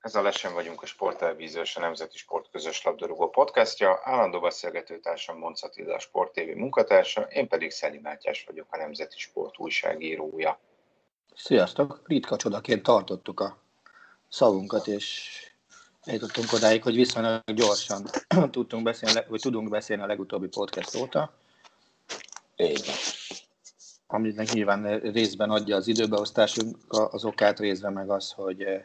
Ez a Lesen vagyunk a Sporttelevízió és a Nemzeti Sport közös labdarúgó podcastja. Állandó beszélgetőtársam Monc Attila, a Sport TV munkatársa, én pedig Szeli Mátyás vagyok, a Nemzeti Sport újságírója. Sziasztok! Ritka csodaként tartottuk a szavunkat, és eljutottunk odáig, hogy viszonylag gyorsan tudtunk beszélni, vagy tudunk beszélni a legutóbbi podcast óta. Igen. Aminek nyilván részben adja az időbeosztásunk az okát, részben meg az, hogy eh,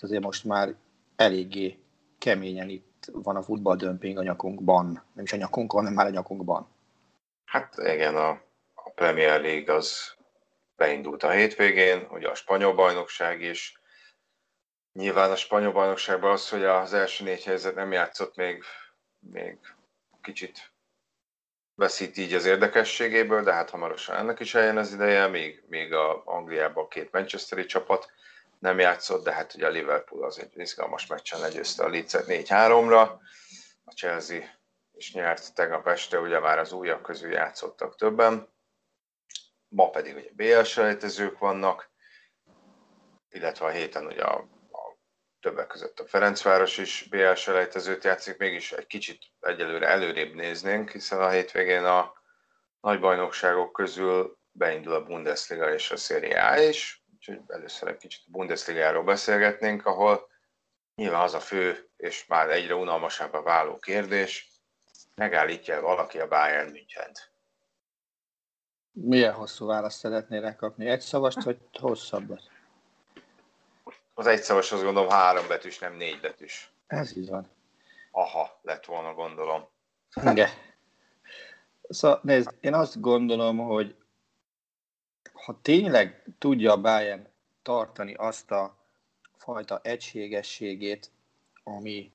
azért most már eléggé keményen itt van a futballdömping a nyakunkban. Nem is a nyakunkon, hanem már a nyakunkban. Hát igen, a, a Premier League az beindult a hétvégén, ugye a spanyol bajnokság is. Nyilván a spanyol bajnokságban az, hogy az első négy helyzet nem játszott még, még kicsit veszít így az érdekességéből, de hát hamarosan ennek is eljön az ideje, még, még a Angliában két Manchesteri csapat nem játszott, de hát ugye a Liverpool az egy izgalmas meccsen legyőzte a Leeds-et 4-3-ra, a Chelsea is nyert tegnap este, ugye már az újak közül játszottak többen, ma pedig ugye BL selejtezők vannak, illetve a héten ugye a, a többek között a Ferencváros is BL selejtezőt játszik, mégis egy kicsit egyelőre előrébb néznénk, hiszen a hétvégén a nagy bajnokságok közül beindul a Bundesliga és a Serie A is, úgyhogy először egy kicsit a Bundesligáról beszélgetnénk, ahol nyilván az a fő és már egyre unalmasabbá váló kérdés, megállítja valaki a Bayern Münchent. Milyen hosszú választ szeretnél kapni? Egy szavast, vagy hosszabbat? Az egy szavas azt gondolom három betűs, nem négy betűs. Ez így van. Aha, lett volna gondolom. Igen. Szóval nézd, én azt gondolom, hogy ha tényleg tudja a Bayern tartani azt a fajta egységességét, ami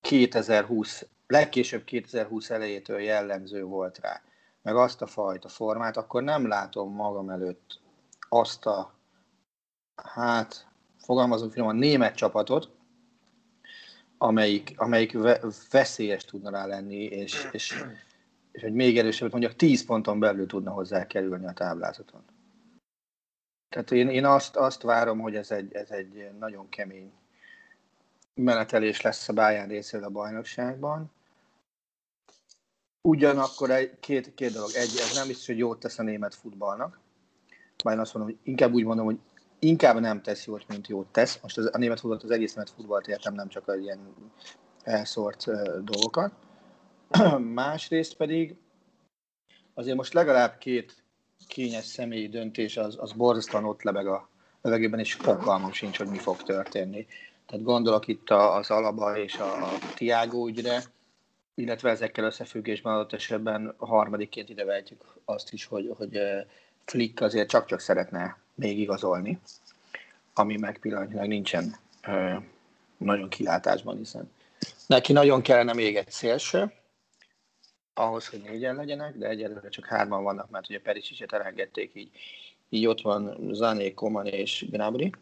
2020, legkésőbb 2020 elejétől jellemző volt rá, meg azt a fajta formát, akkor nem látom magam előtt azt a, hát, fogalmazunk finoman, német csapatot, amelyik, amelyik veszélyes tudna rá lenni, és, és és hogy még erősebb, mondjuk 10 ponton belül tudna hozzá kerülni a táblázaton. Tehát én, én azt, azt várom, hogy ez egy, ez egy nagyon kemény menetelés lesz a Bayern részéről a bajnokságban. Ugyanakkor egy, két, két dolog. Egy, ez nem biztos, hogy jót tesz a német futballnak. Bár azt mondom, hogy inkább úgy mondom, hogy inkább nem tesz jót, mint jót tesz. Most az, a német futballt, az egész német futballt értem, nem csak a ilyen elszórt uh, dolgokat. Másrészt pedig azért most legalább két kényes személyi döntés az, az borzasztóan ott lebeg a levegőben, és fogalmam sincs, hogy mi fog történni. Tehát gondolok itt az Alaba és a Tiago ügyre, illetve ezekkel összefüggésben adott esetben harmadikként ide vehetjük azt is, hogy, hogy Flick azért csak-csak szeretne még igazolni, ami meg pillanatnyilag nincsen nagyon kilátásban, hiszen neki nagyon kellene még egy szélső, ahhoz, hogy négyen legyenek, de egyelőre csak hárman vannak, mert ugye Perisicset elengedték így. Így ott van Zané, Koman és Gnabry,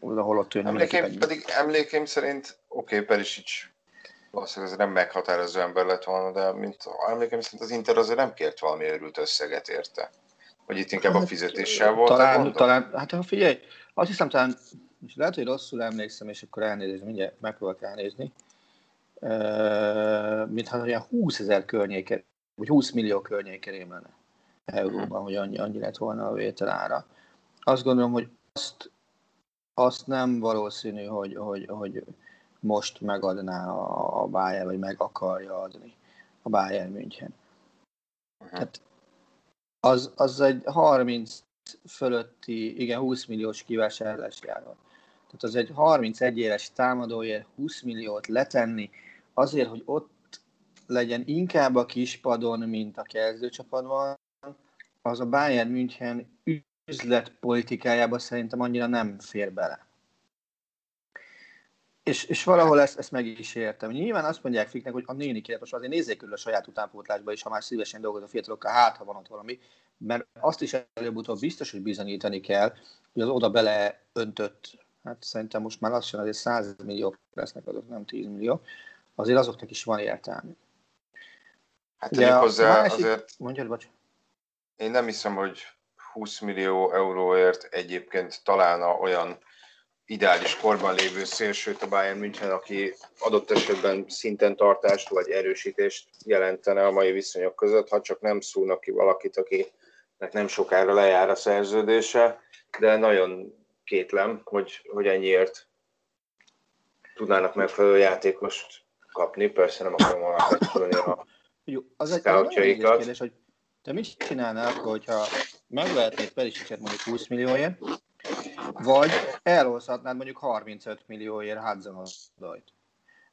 ahol ott ő nem emlékeim, pedig emlékeim szerint, oké, okay, Perisic valószínűleg ez nem meghatározó ember lett volna, de mint emlékeim szerint az Inter azért nem kért valami őrült összeget érte. Vagy itt inkább hát, a fizetéssel volt. Talán, talán, hát ha figyelj, azt hiszem talán, és lehet, hogy rosszul emlékszem, és akkor elnézést, mindjárt megpróbálok elnézni mintha olyan 20 ezer környéke, vagy 20 millió környéken lenne euróban, hogy annyi, annyi lett volna a vételára. Azt gondolom, hogy azt, azt nem valószínű, hogy, hogy, hogy most megadná a, a bája, vagy meg akarja adni. a Bayern München. Tehát az, az egy 30 fölötti, igen, 20 milliós kivásárlási áron. Tehát az egy 31 éves támadóért 20 milliót letenni, azért, hogy ott legyen inkább a kispadon, mint a kezdőcsapatban, az a Bayern München üzletpolitikájába szerintem annyira nem fér bele. És, és valahol ezt, ezt meg is értem. Nyilván azt mondják fiknek, hogy a néni most azért nézzék körül a saját utánpótlásba is, ha már szívesen dolgoz a fiatalokkal, hát ha van ott valami, mert azt is előbb-utóbb biztos, hogy bizonyítani kell, hogy az oda bele öntött, hát szerintem most már lassan azért 100 millió lesznek azok, nem 10 millió, azért azoknak is van értelme. Hát tegyük hozzá másik... azért... Mondjad, bocs. Én nem hiszem, hogy 20 millió euróért egyébként találna olyan ideális korban lévő szélsőt a Bayern München, aki adott esetben szinten tartást vagy erősítést jelentene a mai viszonyok között, ha csak nem szúrnak ki valakit, akinek nem sokára lejár a szerződése, de nagyon kétlem, hogy, hogy ennyiért tudnának megfelelő játékost kapni, persze nem akarom alapvetően a Jó, az egy, egy kérdés, hogy te mit csinálnál, hogyha megvehetnéd Perisicset mondjuk 20 millióért, vagy elhozhatnád mondjuk 35 millióért Hudson Odoi-t.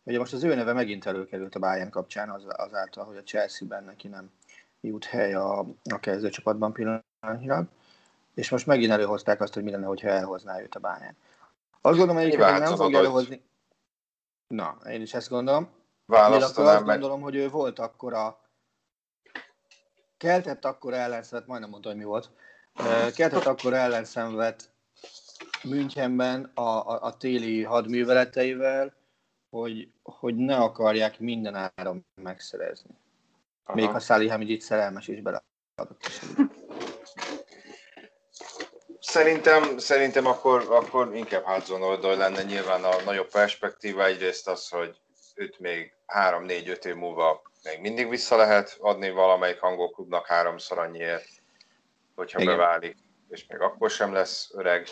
Ugye most az ő neve megint előkerült a Bayern kapcsán az, azáltal, hogy a Chelsea-ben neki nem jut hely a, a kezdőcsapatban pillanatnyilag, és most megint előhozták azt, hogy mi lenne, hogyha elhozná őt a Bayern. Azt gondolom, hogy nem fog előhozni. Na, én is ezt gondolom. Választanám azt gondolom, hogy ő volt akkor a keltett akkor ellenszenvet, majdnem mondta, hogy mi volt, keltett akkor ellenszenvet Münchenben a, a, a téli hadműveleteivel, hogy, hogy ne akarják minden áron megszerezni. Aha. Még ha Száli Hamidit szerelmes is beleadott. Szerintem, szerintem akkor, akkor inkább Hudson oldal lenne nyilván a nagyobb perspektíva. Egyrészt az, hogy őt még 3-4-5 év múlva még mindig vissza lehet adni valamelyik angol klubnak háromszor annyiért, hogyha Igen. beválik, és még akkor sem lesz öreg.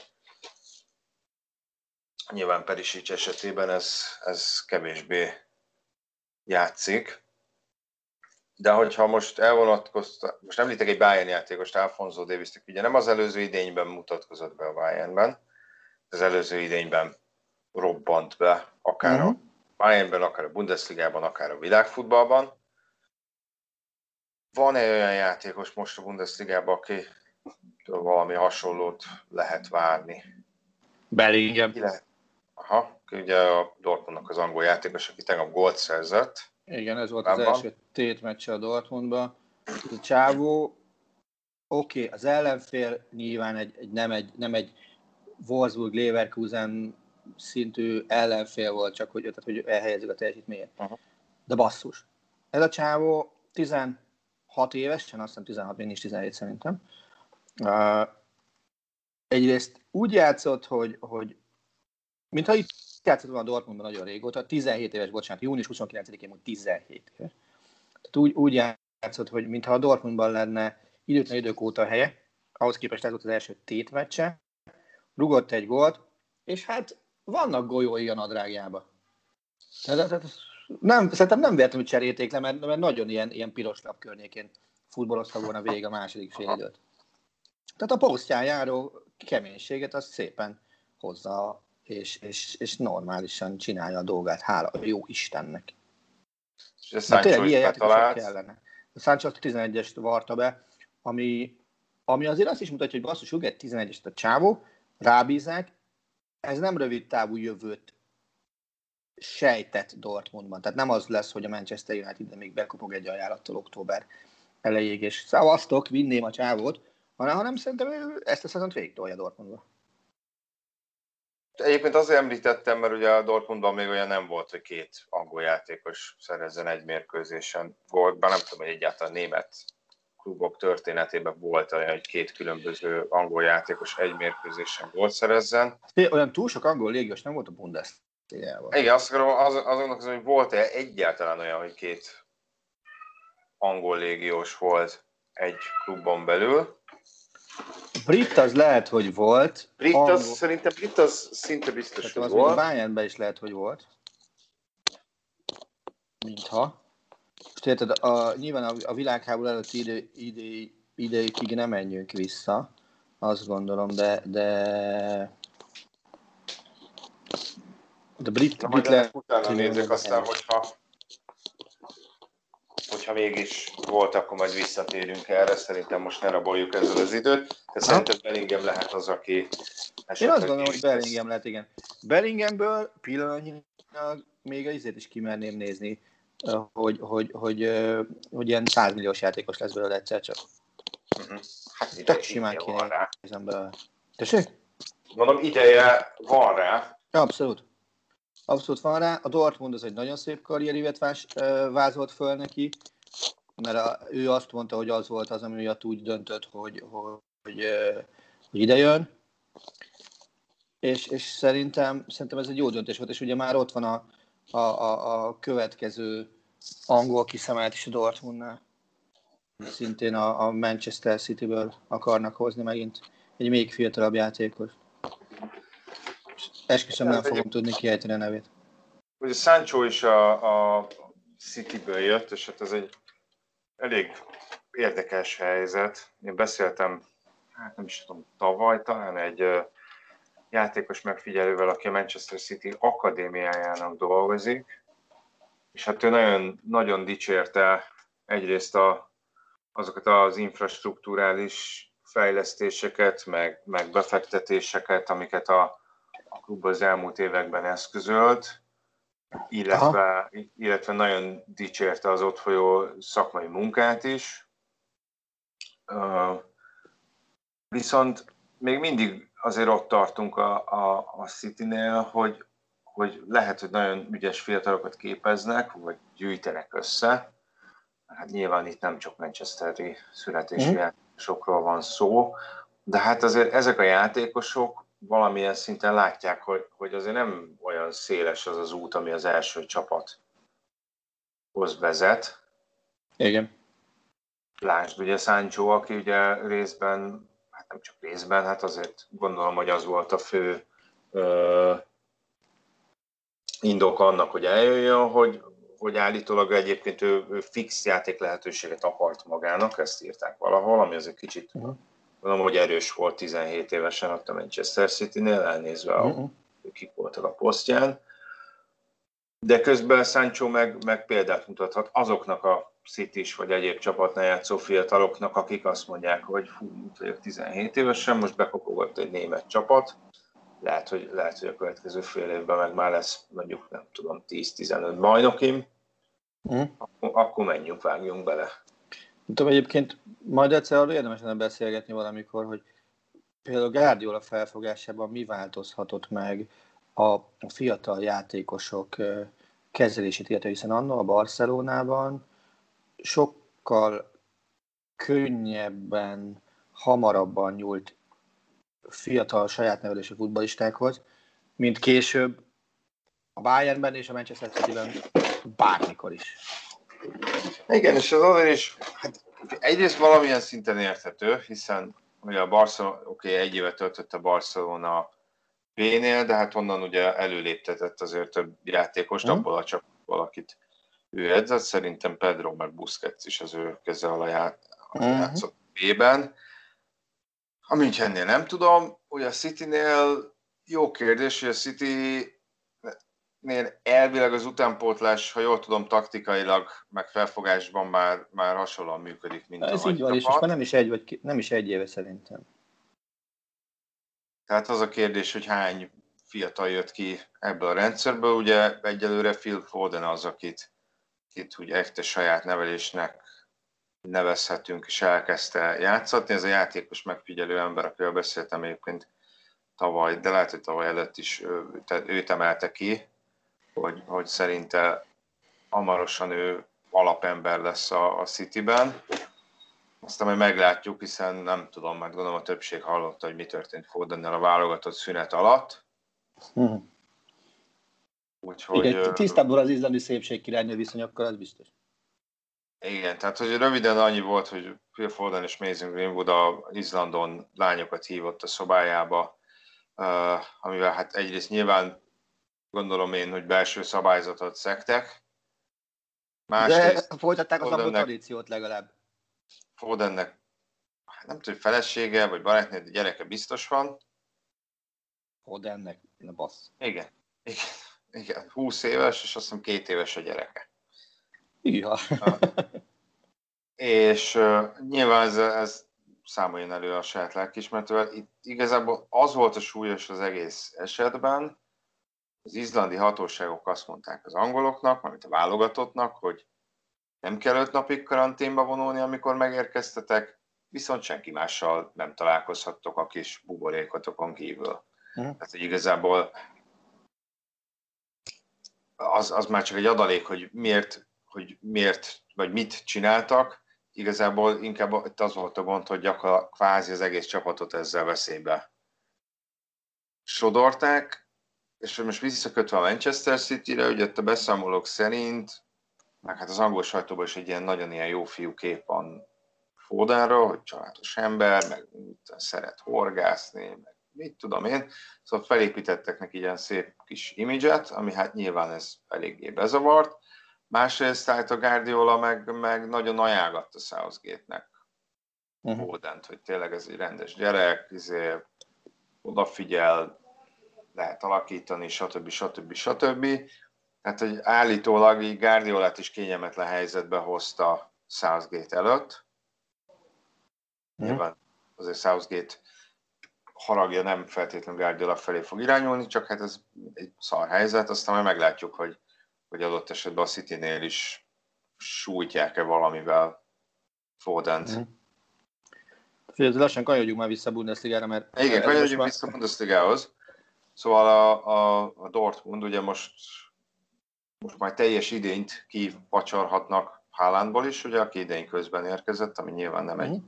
Nyilván Perisic esetében ez, ez kevésbé játszik. De hogyha most elvonatkozta, most említek egy Bayern játékost, Alfonso davis ugye nem az előző idényben mutatkozott be a Bayernben, az előző idényben robbant be, akár uh-huh. a mhm. Bayernben, akár a Bundesligában, akár a világfutballban. Van-e olyan játékos most a Bundesligában, aki valami hasonlót lehet várni? Bellingham. Aha, ugye a Dortmundnak az angol játékos, aki tegnap gólt szerzett. Igen, ez volt az első tétmeccse a Dortmundban. A csávó, oké, okay, az ellenfél nyilván egy, egy, nem, egy, nem egy Wolfsburg Leverkusen szintű ellenfél volt, csak hogy, tehát, hogy elhelyezzük a teljesítményét. Uh-huh. De basszus. Ez a csávó 16 évesen, azt hiszem 16, még nincs 17 szerintem. Uh, egyrészt úgy játszott, hogy, hogy mintha itt játszott volna Dortmundban nagyon régóta, 17 éves, bocsánat, június 29-én mondjuk 17 éves. Tehát úgy, úgy játszott, hogy mintha a Dortmundban lenne időtlen idők óta helye, ahhoz képest ez volt az első tétmecse, rugott egy gólt, és hát vannak golyói a nadrágjába. Tehát, nem, szerintem nem véletlenül cserélték le, mert, mert nagyon ilyen, ilyen piros lap környékén futballoztak volna végig a második fél időt. Tehát a posztján járó keménységet azt szépen hozza, és, és, és normálisan csinálja a dolgát, hála a jó Istennek. És a Sancho tényleg ilyen kellene. A Sancho 11-est varta be, ami, ami azért azt is mutatja, hogy basszus, uget 11-est a csávó, rábízák, ez nem rövid távú jövőt sejtett Dortmundban. Tehát nem az lesz, hogy a Manchester United még bekopog egy ajánlattal október elejéig, és szavaztok, vinném a csávót, hanem, hanem szerintem ő ezt a szezont végig tolja Dortmundba. Egyébként azért említettem, mert ugye a Dortmundban még olyan nem volt, hogy két angol játékos szerezzen egy mérkőzésen gólt, bár nem tudom, hogy egyáltalán német klubok történetében volt olyan, hogy két különböző angol játékos egy mérkőzésen gólt szerezzen. Olyan túl sok angol légiós nem volt a Bundesliga-ban. Igen, azt akarom, az, azonnak az, hogy volt-e egyáltalán olyan, hogy két angol légiós volt egy klubon belül. Brit az lehet, hogy volt. Brit az, angol... szerintem Brit az szinte biztos, hogy volt. A Bayernben is lehet, hogy volt. Mintha. Most érted, a, nyilván a, a világháború előtti idő, idő, ideig nem menjünk vissza, azt gondolom, de, de de brit, brit le... utána nézzük aztán, hogyha hogyha mégis volt, akkor majd visszatérünk erre. Szerintem most ne raboljuk ezzel az időt. De szerintem Bellingham lehet az, aki Én azt gondolom, hogy Bellingham lehet, igen. Bellinghamből pillanatnyilag még a izét is kimerném nézni, hogy, hogy, hogy, hogy ilyen 100 milliós játékos lesz belőle egyszer csak. Uh-huh. Hát Tök simán kéne. Tessék? Mondom, ideje van rá. Abszolút. Abszolút van rá. A Dortmund az egy nagyon szép karrierívet vázolt föl neki, mert a, ő azt mondta, hogy az volt az, ami miatt úgy döntött, hogy, hogy, hogy, hogy ide jön. És, és szerintem, szerintem ez egy jó döntés volt, és ugye már ott van a, a, a, a következő angol kiszemelt is a Dortmundnál. Szintén a, a Manchester City-ből akarnak hozni megint egy még fiatalabb játékos. Esküszöm, nem fogom tudni kiejteni a nevét. Ugye Sancho is a, a City-ből jött, és hát ez egy elég érdekes helyzet. Én beszéltem, hát nem is tudom, tavaly talán egy játékos megfigyelővel, aki a Manchester City akadémiájának dolgozik, és hát ő nagyon, nagyon dicsérte egyrészt a, azokat az infrastruktúrális fejlesztéseket, meg, meg befektetéseket, amiket a, a klub az elmúlt években eszközölt, illetve, illetve nagyon dicsérte az ott folyó szakmai munkát is. Uh, viszont még mindig azért ott tartunk a, a, a City-nél, hogy, hogy lehet, hogy nagyon ügyes fiatalokat képeznek, vagy gyűjtenek össze. Hát nyilván itt nem csak Manchesteri születésű mm. játékosokról van szó, de hát azért ezek a játékosok valamilyen szinten látják, hogy, hogy azért nem olyan széles az az út, ami az első csapathoz vezet. Igen. Lásd, ugye Sancho, aki ugye részben, hát nem csak részben, hát azért gondolom, hogy az volt a fő ö, indok annak, hogy eljöjjön, hogy, hogy állítólag egyébként ő, ő fix játék lehetőséget akart magának, ezt írták valahol, ami azért kicsit uh-huh Mondom, hogy erős volt 17 évesen ott a Manchester City-nél, elnézve, a, uh-huh. kik voltak a posztján. De közben Sancho meg, meg példát mutathat azoknak a city vagy egyéb csapatnál játszó fiataloknak, akik azt mondják, hogy fú, vagyok 17 évesen, most bekopogott egy német csapat, lehet, hogy, lehet, hogy a következő fél évben meg már lesz mondjuk, nem tudom, 10-15 bajnokim, mm. akkor, akkor menjünk, vágjunk bele. Nem tudom, egyébként majd egyszer arról érdemes lenne beszélgetni valamikor, hogy például Guardiola felfogásában mi változhatott meg a, fiatal játékosok kezelését, illetve hiszen annól a Barcelonában sokkal könnyebben, hamarabban nyúlt fiatal saját nevelésű futballistákhoz, mint később a Bayernben és a Manchester City-ben bármikor is. Igen, és az azért is, hát egyrészt valamilyen szinten érthető, hiszen ugye a Barcelona, oké, okay, egy évet töltött a Barcelona B-nél, de hát onnan ugye előléptetett azért több játékost, hmm. abból a csak valakit ő edzett, szerintem Pedro meg Busquets is az ő keze alá játszott hmm. B-ben. A Münchennél nem tudom, ugye a City-nél jó kérdés, hogy a City nél elvileg az utánpótlás, ha jól tudom, taktikailag, meg felfogásban már, már hasonlóan működik, mint Ez a így van, és most már nem is, egy, vagy nem is egy éve szerintem. Tehát az a kérdés, hogy hány fiatal jött ki ebből a rendszerből. Ugye egyelőre Phil Foden az, akit, akit ugye ekte saját nevelésnek nevezhetünk, és elkezdte játszatni. Ez a játékos megfigyelő ember, akivel beszéltem egyébként tavaly, de lehet, hogy tavaly előtt is tehát őt emelte ki, hogy, hogy szerinte hamarosan ő alapember lesz a, a City-ben. Aztán majd meglátjuk, hiszen nem tudom, mert gondolom a többség hallotta, hogy mi történt Fodennel a válogatott szünet alatt. Hmm. Úgyhogy, Igen, tisztából az izlandi szépség királynő viszonyokkal, ez biztos. Igen, tehát hogy röviden annyi volt, hogy Phil Foden és Mason Greenwood a Izlandon lányokat hívott a szobájába, amivel hát egyrészt nyilván gondolom én, hogy belső szabályzatot szektek, Másrészt, De folytatták az angol tradíciót legalább. Fodennek hát nem tudom, felesége vagy barátnő, de gyereke biztos van. Fodennek, na bassz. Igen, igen, igen, 20 éves, és azt hiszem két éves a gyereke. Ja. és uh, nyilván ez, ez számoljon elő a saját lelkismertővel. Itt igazából az volt a súlyos az egész esetben, az izlandi hatóságok azt mondták az angoloknak, amit a válogatottnak, hogy nem kell öt napig karanténba vonulni, amikor megérkeztetek, viszont senki mással nem találkozhattok a kis buborékotokon kívül. Mm. Tehát, hogy igazából az, az már csak egy adalék, hogy miért, hogy miért, vagy mit csináltak, igazából inkább itt az volt a gond, hogy gyakorlatilag kvázi az egész csapatot ezzel veszélybe sodorták, és most visszakötve a Manchester City-re, ugye a beszámolók szerint, meg hát az angol sajtóban is egy ilyen nagyon ilyen jó fiú kép van Fodenről, hogy családos ember, meg szeret horgászni, meg mit tudom én. Szóval felépítettek neki ilyen szép kis imidzset, ami hát nyilván ez eléggé bezavart. Másrészt állt a Guardiola meg, meg nagyon ajánlott a Southgate-nek uh-huh. Fodent, hogy tényleg ez egy rendes gyerek, izé, odafigyel, lehet alakítani, stb. stb. stb. Tehát, hogy állítólag így Guardiolát is kényelmetlen helyzetbe hozta Southgate előtt. Mm. Nyilván azért Southgate haragja nem feltétlenül Guardiola felé fog irányulni, csak hát ez egy szar helyzet, aztán majd meglátjuk, hogy, hogy adott esetben a City-nél is sújtják-e valamivel Fodent. Mm. Figyelj, lassan kanyarodjunk már vissza a Bundesligára, mert... Igen, kanyarodjunk már... vissza a Bundesligához. Szóval a, a, a Dortmund ugye most, most már teljes idényt kivacsarhatnak Haalandból is, ugye, aki idény közben érkezett, ami nyilván nem egy,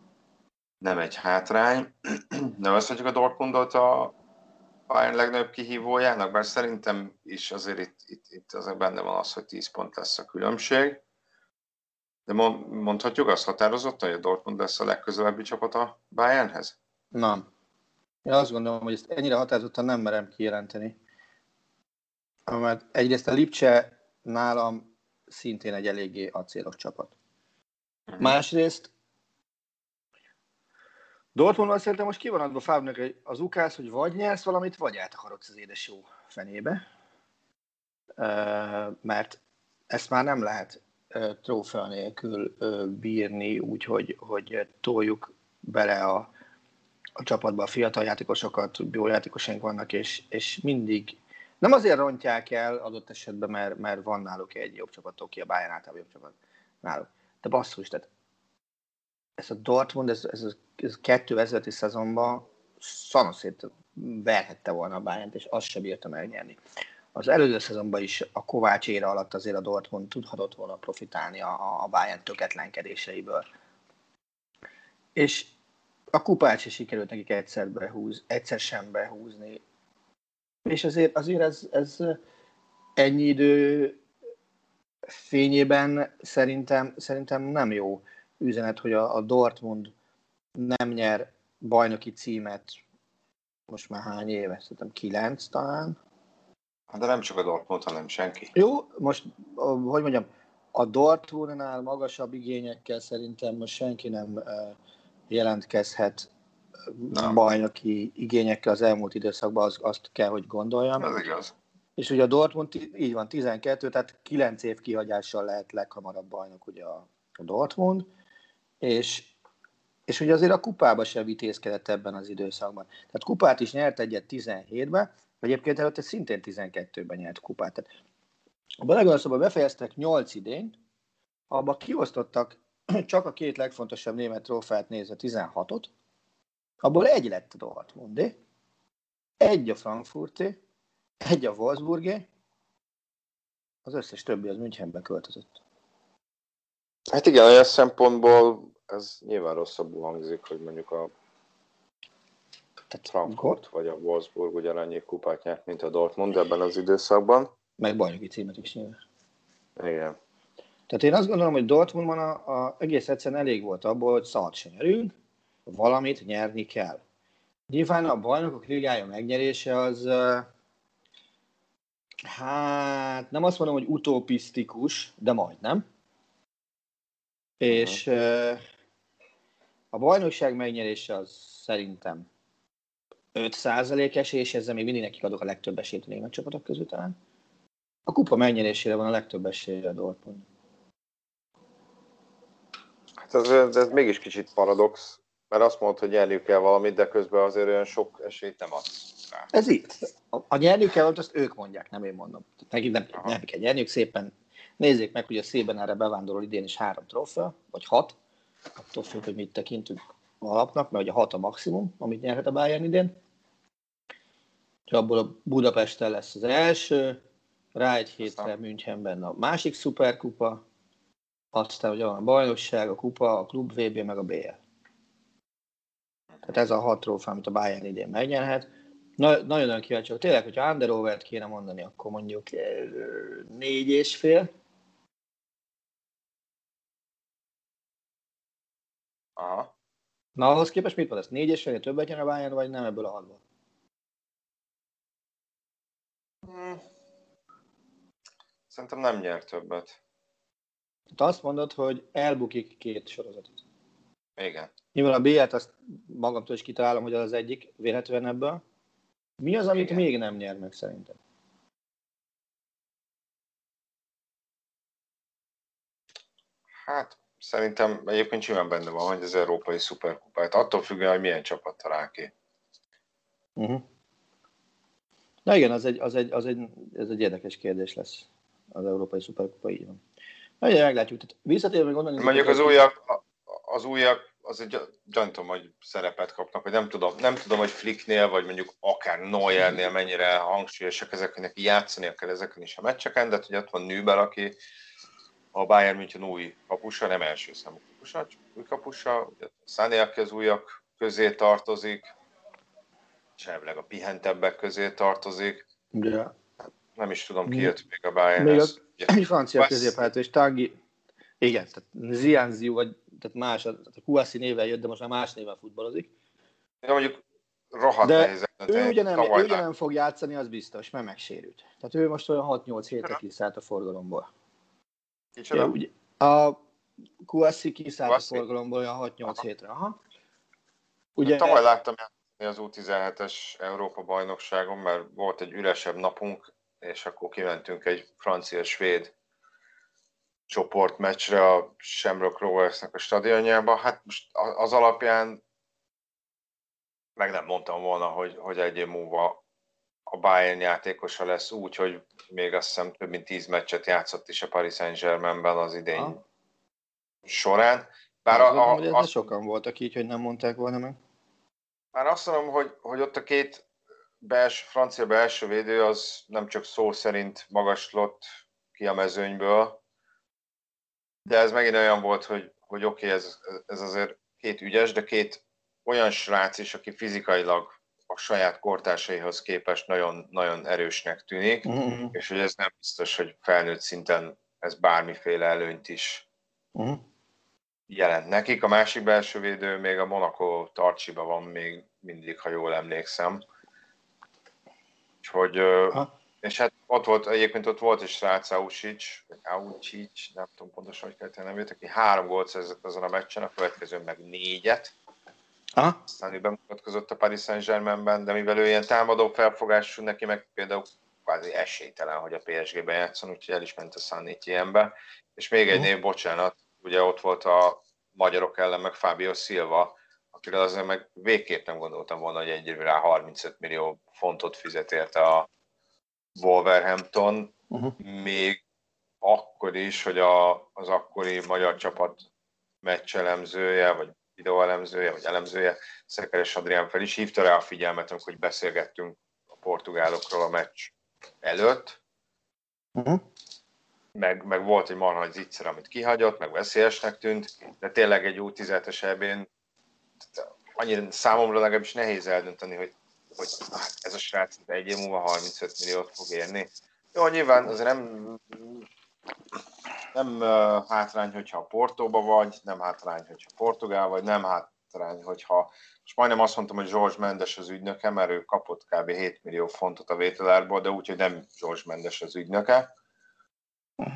nem egy hátrány. Nevezhetjük a Dortmundot a Bayern legnagyobb kihívójának, bár szerintem is azért itt, itt, itt azért benne van az, hogy 10 pont lesz a különbség. De mondhatjuk azt határozottan, hogy a Dortmund lesz a legközelebbi csapat a Bayernhez? Nem. Én azt gondolom, hogy ezt ennyire határozottan nem merem kijelenteni. Mert egyrészt a Lipcse nálam szintén egy eléggé acélos csapat. Másrészt Dortmundban szerintem most ki van adva Fábnak az ukász, hogy vagy nyersz valamit, vagy átakarodsz az édes jó fenébe. Mert ezt már nem lehet trófea nélkül bírni, úgyhogy hogy toljuk bele a a csapatban a fiatal játékosokat, jó játékosaink vannak, és, és mindig nem azért rontják el adott esetben, mert, mert van náluk egy jobb csapat, aki a Bayern általában jobb csapat náluk. De basszus, tehát ez a Dortmund, ez, ez, ez 2005 szezonban szanaszét verhette volna a bayern és azt sem bírta megnyerni. Az előző szezonban is a Kovács ére alatt azért a Dortmund tudhatott volna profitálni a, a Bayern töketlenkedéseiből. És a kupát se sikerült nekik egyszer, behúz, egyszer sem behúzni. És azért, azért ez, ez ennyi idő fényében szerintem, szerintem nem jó üzenet, hogy a, a Dortmund nem nyer bajnoki címet most már hány éve? Szerintem kilenc talán. De nem csak a Dortmund, hanem senki. Jó, most, hogy mondjam, a Dortmundnál magasabb igényekkel szerintem most senki nem jelentkezhet Nem. bajnoki igényekkel az elmúlt időszakban, az, azt kell, hogy gondoljam. Ez igaz. És ugye a Dortmund így van, 12, tehát 9 év kihagyással lehet leghamarabb bajnok ugye a, a Dortmund, és, és ugye azért a kupába sem vitézkedett ebben az időszakban. Tehát kupát is nyert egyet 17-ben, egyébként előtte szintén 12-ben nyert kupát. Tehát a Belegonoszóban befejeztek 8 idényt, abba kiosztottak csak a két legfontosabb német trófeát nézve 16-ot, abból egy lett a Dortmundé, egy a Frankfurté, egy a Wolfsburgé, az összes többi az Münchenbe költözött. Hát igen, olyan szempontból ez nyilván rosszabbul hangzik, hogy mondjuk a tehát Frankfurt vagy a Wolfsburg ugyanannyi kupát nyert, mint a Dortmund ebben az időszakban. Meg bajnoki címet is nyilván. Igen. Tehát én azt gondolom, hogy Dortmundban a, a, egész egyszerűen elég volt abból, hogy szart se nyerünk, valamit nyerni kell. Nyilván a bajnokok ligája megnyerése az hát nem azt mondom, hogy utopisztikus, de majdnem. És a bajnokság megnyerése az szerintem 5% esély, és ezzel még mindig nekik adok a legtöbb esélyt a német csapatok közül talán. A kupa megnyerésére van a legtöbb esély a Dortmund. Hát ez, ez, mégis kicsit paradox, mert azt mondod, hogy nyerniük kell valamit, de közben azért olyan sok esélyt nem adsz rá. Ez itt. A, nyerniük kell valamit, azt ők mondják, nem én mondom. Nekik nem, nem kell nyerniük, szépen nézzék meg, hogy a szében erre bevándorol idén is három trófea, vagy hat, attól függ, hogy mit tekintünk alapnak, mert ugye hat a maximum, amit nyerhet a Bayern idén. Abból a Budapesten lesz az első, rá egy hétre Münchenben a másik szuperkupa, aztán ugye van a bajnokság, a kupa, a klub VB, meg a BL. Tehát ez a hat trófea, amit a Bayern idén megnyerhet. Na, nagyon-nagyon kíváncsi vagyok. Tényleg, hogyha under kéne mondani, akkor mondjuk négy és fél. Aha. Na, ahhoz képest mit mondasz? Négy és fél, többet jön a Bayern, vagy nem ebből a hatból? Hmm. Szerintem nem nyer többet. Te azt mondod, hogy elbukik két sorozatot. Igen. Nyilván a B-et azt magamtól is kitalálom, hogy az az egyik véletlenül ebből. Mi az, amit Igen. még nem nyer meg szerintem? Hát szerintem egyébként simán benne van, hogy az európai szuperkupát. Attól függően, hogy milyen csapat talál ki. Uh-huh. Na igen, az egy, az egy, az egy, ez egy érdekes kérdés lesz. Az Európai Szuperkupa így van. Igen, meglátjuk. Tehát visszatérve gondolni... Mondjuk az újak, az újak, az egy gyanítom, hogy szerepet kapnak, vagy nem tudom, nem tudom, hogy Flicknél, vagy mondjuk akár Neuernél mennyire hangsúlyosak ezek, hogy neki játszania kell ezeken is a meccseken, de hogy ott van Nübel, aki a Bayern München új kapusa, nem első számú kapusa, csak új kapusa, Száné, aki az újak közé tartozik, Csevleg a pihentebbek közé tartozik, Ugye, nem is tudom, ki jött még a Bayern. még a- egy francia középhátó, és Tangi, igen, tehát Zianziu, vagy tehát más, a Kouassi néven jött, de most már más néven futballozik. Ja, mondjuk rohadt De nehéz. Ő ugye, nem, ő ugye nem fog játszani, az biztos, mert megsérült. Tehát ő most olyan 6-8 hétre kiszállt a forgalomból. Kicsoda? Ja, ugye, a Kouassi kiszállt a Kouassi? forgalomból olyan 6-8 Aha. hétre. Aha. Ugye, Ugye, Tavaly láttam játszani az U17-es Európa bajnokságon, mert volt egy üresebb napunk, és akkor kimentünk egy francia-svéd csoportmeccsre a Shamrock Roversnek a stadionjába. Hát most az alapján meg nem mondtam volna, hogy, hogy egy év múlva a Bayern játékosa lesz úgy, hogy még azt hiszem több mint 10 meccset játszott is a Paris Saint-Germainben az idény Aha. során. Bár azt a, a, hogy azt sokan voltak így, hogy nem mondták volna meg. Már azt mondom, hogy, hogy ott a két belső, francia belső védő az nem csak szó szerint magaslott ki a mezőnyből, de ez megint olyan volt, hogy, hogy oké, okay, ez, ez azért két ügyes, de két olyan srác is, aki fizikailag a saját kortársaihoz képest nagyon, nagyon erősnek tűnik, Uh-huh. és hogy ez nem biztos, hogy felnőtt szinten ez bármiféle előnyt is Uh-huh. jelent nekik. A másik belső védő még a Monaco tartsiba van még mindig, ha jól emlékszem. Úgyhogy, Ha. és hát ott volt, egyébként ott volt egy srác Ausic, Aucic, nem tudom pontosan, hogy kell nevét, aki három gólt szerzett azon a meccsen, a következőn meg négyet. Aha. Aztán ő bemutatkozott a Paris Saint-Germainben, de mivel ő ilyen támadó felfogású, neki meg például kvázi esélytelen, hogy a PSG-ben játszon, úgyhogy el is ment a San Etienne-be. És még egy Mhm. név, bocsánat, ugye ott volt a magyarok ellen meg Fábio Silva, akire azért meg végképp nem gondoltam volna, hogy egyre rá 35 millió fontot fizet érte a Wolverhampton, Uh-huh. még akkor is, hogy a, az akkori magyar csapat meccselemzője, vagy videóelemzője, vagy elemzője, Szekeres Adrián fel is hívta rá a figyelmet, amikor hogy beszélgettünk a portugálokról a meccs előtt, Uh-huh. meg, meg volt egy marha nagy zicser, amit kihagyott, meg veszélyesnek tűnt, de tényleg egy U17-es ebén annyira számomra legalábbis nehéz eldönteni, hogy, hogy hát ez a srác egy év múlva 35 milliót fog érni. Jó, nyilván azért nem, nem hátrány, hogyha Portóba vagy, nem hátrány, hogyha Portugál vagy, nem hátrány, hogyha most majdnem azt mondtam, hogy George Mendes az ügynöke, mert ő kapott kb. 7 millió fontot a vételárból, de úgy, hogy nem George Mendes az ügynöke.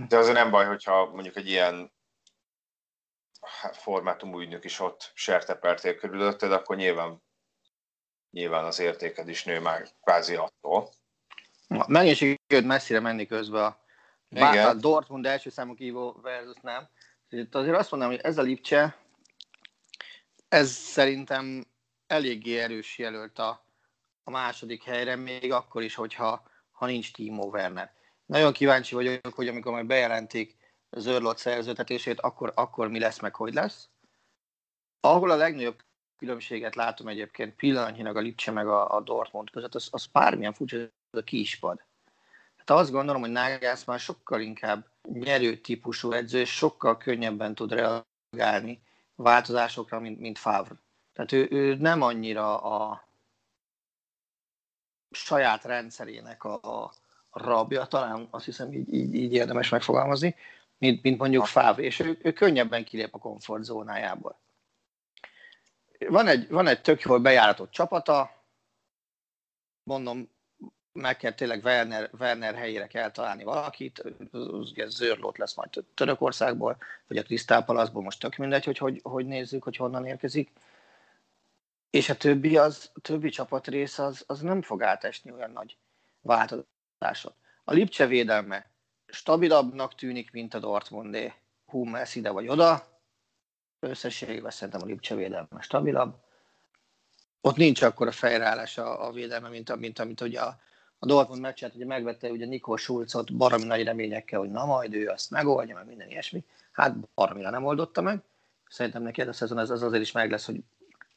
De azért nem baj, hogyha mondjuk egy ilyen formátumú ügynök is ott sertepertél körülötted, akkor nyilván, nyilván az értéked is nő már kvázi attól. Megint sikerült messzire menni közben a, Igen. a Dortmund első számú kívó versus nem. Itt azért azt mondom, hogy ez a Lipcse, ez szerintem eléggé erős jelölt a, a második helyre, még akkor is, hogyha ha nincs Timo Werner. Nagyon kíváncsi vagyok, hogy amikor majd bejelentik Zörlott szerzőtetését, akkor, akkor mi lesz, meg hogy lesz. Ahol a legnagyobb különbséget látom egyébként pillanatnyilag a Lipcse meg a, a Dortmund között, az, az bármilyen furcsa, az a kispad. Hát azt gondolom, hogy Nágász már sokkal inkább nyerő típusú edző, és sokkal könnyebben tud reagálni változásokra, mint, mint Favre. Tehát ő, ő nem annyira a saját rendszerének a, a rabja, talán azt hiszem így, így, így érdemes megfogalmazni, mint, mint mondjuk Favre, és ő, ő könnyebben kilép a komfortzónájából. Van egy, van egy tök jól bejáratott csapata, mondom, meg kell tényleg Werner, Werner helyére kell találni valakit, ugye Zörlót lesz majd Törökországból, vagy a Crystal Palace-ból, most tök mindegy, hogy, hogy hogy nézzük, hogy honnan érkezik. És a többi, az, a többi csapatrész az, az nem fog átesni olyan nagy változásot. A Lipcse védelme stabilabbnak tűnik, mint a Dortmundé. Hummels ide vagy oda. Összességében szerintem a Lipcse védelme stabilabb. Ott nincs akkor a fejreállás a, a védelme, mint, mint amit ugye a, a Dortmund meccset, ugye megvette ugye Nikol Schulzot baromi nagy reményekkel, hogy na majd ő azt megoldja, meg minden ilyesmi. Hát baromira nem oldotta meg. Szerintem neki ez a szezon ez, az azért is meg lesz, hogy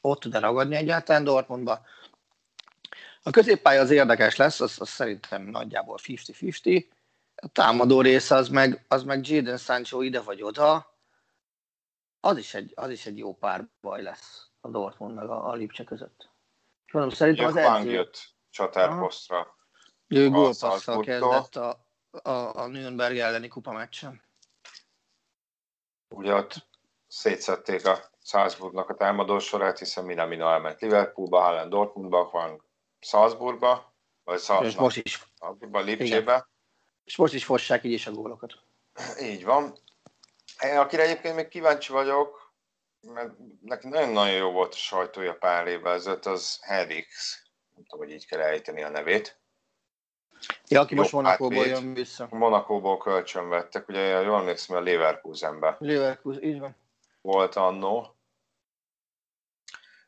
ott tud-e ragadni egyáltalán Dortmundba. A középpálya az érdekes lesz, az, az szerintem nagyjából 50-50. A támadó része az meg, az meg Jadon Sancho ide vagy oda, az is egy, az is egy jó pár baj lesz a Dortmund meg a, a Lipcse között. Mondom, szerintem az edző... jött csatárposztra. Ő gólpasszal kezdett a, a, a Nürnberg elleni kupa meccsen. Ugye ott szétszették a Salzburgnak a támadó sorát, hiszen Minamino elment Liverpoolba, Haaland Dortmundba, van Salzburgba, vagy Salzburgba, most is. Lipcsébe. És most is fossák így is a gólokat. Így van. Én, akire egyébként még kíváncsi vagyok, mert neki nagyon-nagyon jó volt a sajtója pár évvel ezelőtt, az Herix. Nem tudom, hogy így kell ejteni a nevét. Ja, aki most Monakóból jön vissza. Monakóból kölcsön vettek, ugye jól emlékszem, a Leverkusenbe. Leverkusen, így van. Volt annó.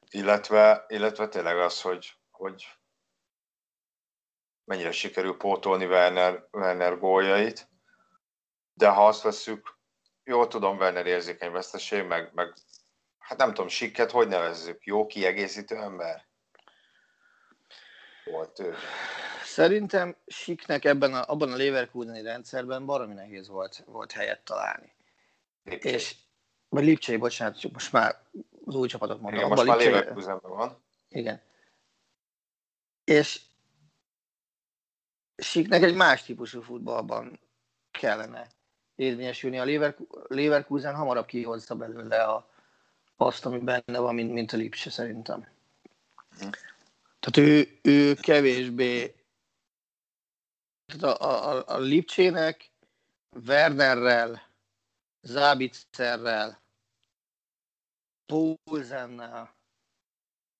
Illetve, illetve tényleg az, hogy, hogy mennyire sikerül pótolni Werner, Werner góljait. De ha azt veszük, jól tudom, Werner érzékeny veszteség, meg, meg hát nem tudom, sikket hogy nevezzük? Jó kiegészítő ember? Volt ő. Szerintem Siknek ebben a, abban a Leverkuseni rendszerben baromi nehéz volt, volt helyet találni. Lipcsei. És, vagy Lipcsei, bocsánat, most már az új csapatot mondom. Igen, most már Leverkusenben van. Igen. És Siknek egy más típusú futballban kellene érvényesülni. A Leverkusen hamarabb kihozza belőle a, azt, ami benne van, mint, mint a Lipse szerintem. Tehát ő, ő kevésbé tehát a, a, a Lipcsének Wernerrel, Zábicerrel, Pózennel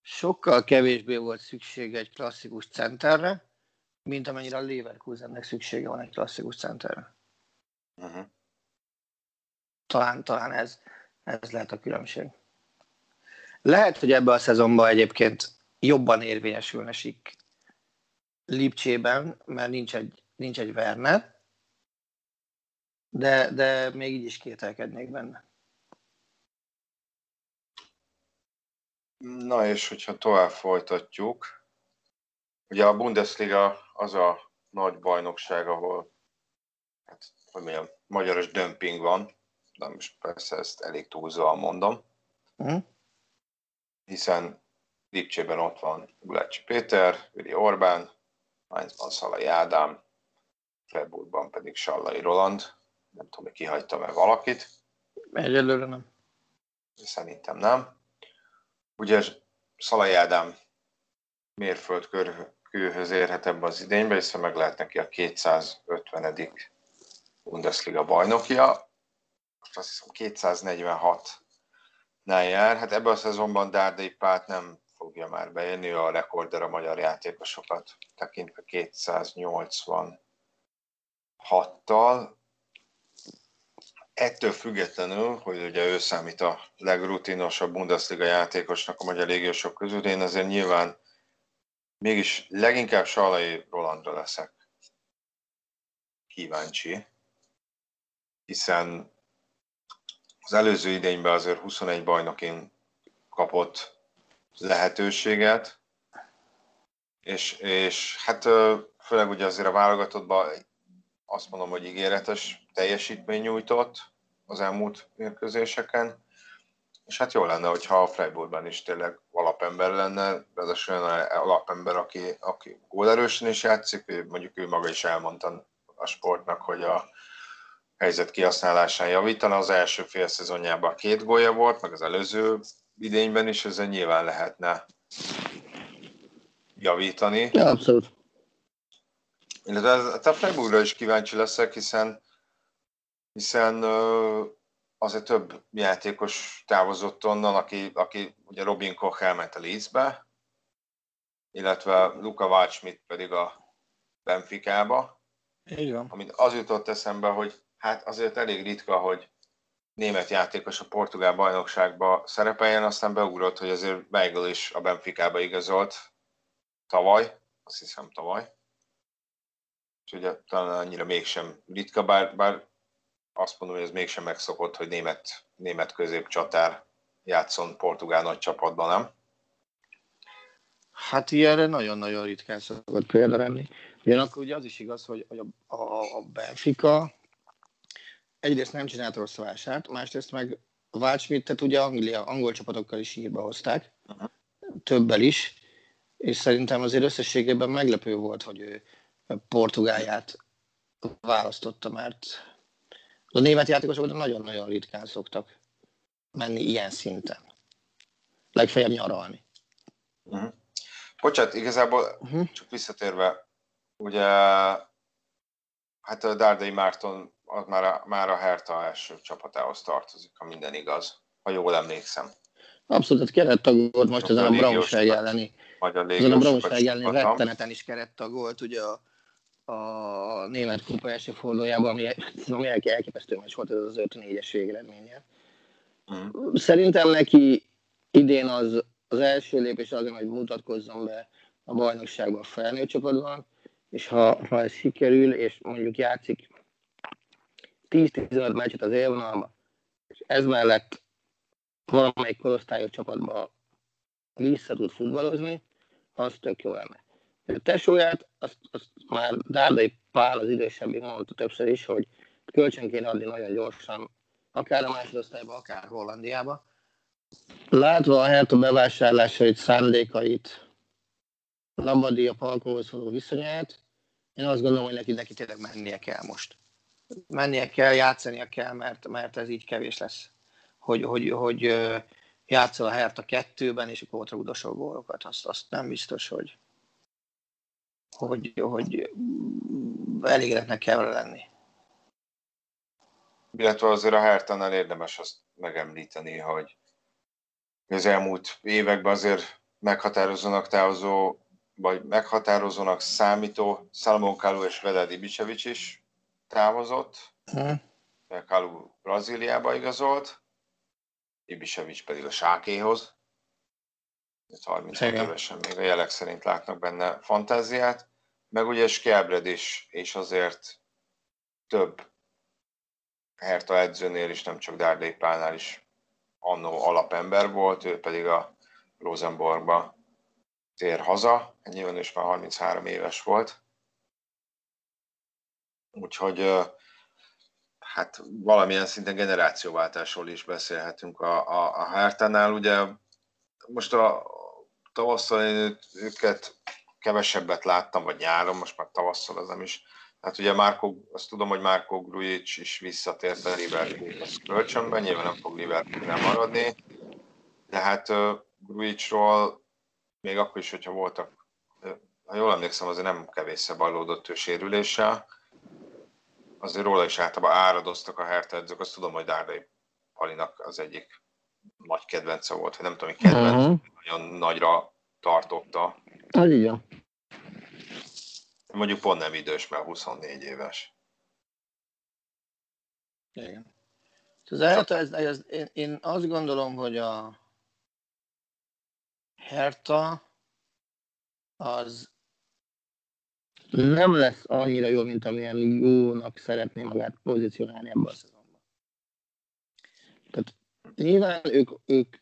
sokkal kevésbé volt szüksége egy klasszikus centerre, mint amennyire a Leverkusennek szüksége van egy klasszikus centerre. Uh-huh. Talán, talán ez, ez lehet a különbség. Lehet, hogy ebben a szezonban egyébként jobban érvényesülne Sik Lipcsében, mert nincs egy, nincs egy Werner, de, de még így is kételkednék benne. Na és hogyha tovább folytatjuk, ugye a Bundesliga az a nagy bajnokság, ahol hát, hogy mondjam, magyaros dömping van, de most persze ezt elég túlzóan mondom, uh-huh. hiszen Lipcsében ott van Gulácsi Péter, Vili Orbán, Mainzban Szalai Ádám, Freiburgban pedig Sallai Roland. Nem tudom, hogy kihagytam-e valakit. Egyelőre nem. Szerintem nem. Ugye Szalai Ádám mérföldkőhöz érhet ebbe az idénybe, hiszen meg lehet neki a 250. Bundesliga bajnokja. Most azt hiszem 246 jár. Hát ebben a szezonban Dárdai Pát nem fogja már bejönni, a rekorder a magyar játékosokat tekintve 286-tal. Ettől függetlenül, hogy ugye ő számít a legrutinosabb Bundesliga játékosnak a magyar légiósok közül, én azért nyilván mégis leginkább Salai Rolandra leszek kíváncsi, hiszen az előző idényben azért 21 bajnokin kapott lehetőséget, és, és hát főleg ugye azért a válogatottban azt mondom, hogy ígéretes teljesítmény nyújtott az elmúlt mérkőzéseken, és hát jó lenne, hogyha a Freiburgban is tényleg alapember lenne, ráadásul olyan alapember, aki, aki gólerősen is játszik, mondjuk ő maga is elmondta a sportnak, hogy a helyzet kihasználásán javítana. Az első fél szezonjában két gólya volt, meg az előző idényben is, ezen nyilván lehetne javítani. Ja, abszolút. Illetve hát a Freiburgra is kíváncsi leszek, hiszen, hiszen azért több játékos távozott onnan, aki, aki ugye Robin Koch elment a Leedsbe, illetve Luka Waldschmidt pedig a Benficába. Így van. Amit az jutott eszembe, hogy hát azért elég ritka, hogy német játékos a portugál bajnokságba szerepeljen, aztán beugrott, hogy azért Weigl is a Benficába igazolt tavaly, azt hiszem tavaly. És ugye talán annyira mégsem ritka, bár, bár azt mondom, hogy ez mégsem megszokott, hogy német, német középcsatár játszon portugál nagy csapatban, nem? Hát ilyenre nagyon-nagyon ritkán szokott példa lenni. Ugyanakkor ugye az is igaz, hogy, a, a, a Benfica egyrészt nem csinált rossz vásárt, másrészt meg Waldschmidt-et ugye Anglia, angol csapatokkal is írba hozták, uh-huh. többel is, és szerintem azért összességében meglepő volt, hogy ő Portugáliát választotta, mert a német játékosok nagyon-nagyon ritkán szoktak menni ilyen szinten. Legfeljebb nyaralni. Uh-huh. Bocsát, igazából uh-huh. csak visszatérve, ugye hát a Dárdai Márton az már a, már a Hertha első csapatához tartozik, ha minden igaz, ha jól emlékszem. Abszolút, hát kerettagolt most ezen a Braunschweig elleni, ezen a Braunschweig elleni retteneten is kerettagolt, ugye a, a német kupa első fordulójában, ami, ami elképesztő meccs volt, ez az 5-4-es végeredménye. Mm. Szerintem neki idén az, az első lépés az, hogy mutatkozzon be a bajnokságban a felnőtt csapatban, és ha, ha ez sikerül, és mondjuk játszik 10-15 meccset az élvonalba, és ez mellett valamelyik korosztályos csapatba vissza tud futballozni, az tök jó lenne. Tesóját, azt, azt már Dárdai Pál az idősebbik mondta többször is, hogy kölcsön kéne adni nagyon gyorsan, akár a másodosztályba, akár Hollandiába. Látva a Hertha bevásárlásait, szándékait, Lambadia Palkóhoz való viszonyát, én azt gondolom, hogy neki, neki tényleg mennie kell most mennie kell, játszania kell, mert, mert ez így kevés lesz. Hogy, hogy, hogy játszol a Hertha kettőben, és akkor ott rúdosol gólokat, azt, azt nem biztos, hogy, hogy, hogy elégedetnek kell vele lenni. Illetve azért a Hertha-nál érdemes azt megemlíteni, hogy az elmúlt években azért meghatározónak távozó, vagy meghatározónak számító Salomon Kalu és Vededi Ibisevic is távozott, hmm. Kalu Brazíliába igazolt, Ibisevics pedig a Sákéhoz. 36 évesen még a jelek szerint látnak benne fantáziát. Meg ugye Skebred is, és azért több Herta edzőnél is, nem csak Dárdai Pálnál is annó alapember volt, ő pedig a Rosenborgba tér haza, nyilván is már 33 éves volt. Úgyhogy hát valamilyen szinten generációváltásról is beszélhetünk a, a, a Hertánál. Ugye most a tavasszal én őket kevesebbet láttam, vagy nyáron, most már tavasszal az nem is. Hát ugye Márko, azt tudom, hogy Márko Grujic is visszatért a Liverpoolhoz kölcsönben, nyilván nem fog Liverpoolnál maradni, de hát uh, Grujicról még akkor is, hogyha voltak, ha jól emlékszem, azért nem kevésszer bajlódott ő sérüléssel, azért róla is általában áradoztak a Hertha edzők, azt tudom, hogy Dárdai Palinak az egyik nagy kedvence volt, vagy nem tudom, hogy kedvenc, uh-huh. nagyon nagyra tartotta. Az így van. Mondjuk pont nem idős, mert 24 éves. Igen. Az Hertha, ez, ez, én, én azt gondolom, hogy a Hertha az nem lesz annyira jó, mint amilyen jónak szeretné magát pozícionálni ebben a szezonban. Tehát nyilván ők, ők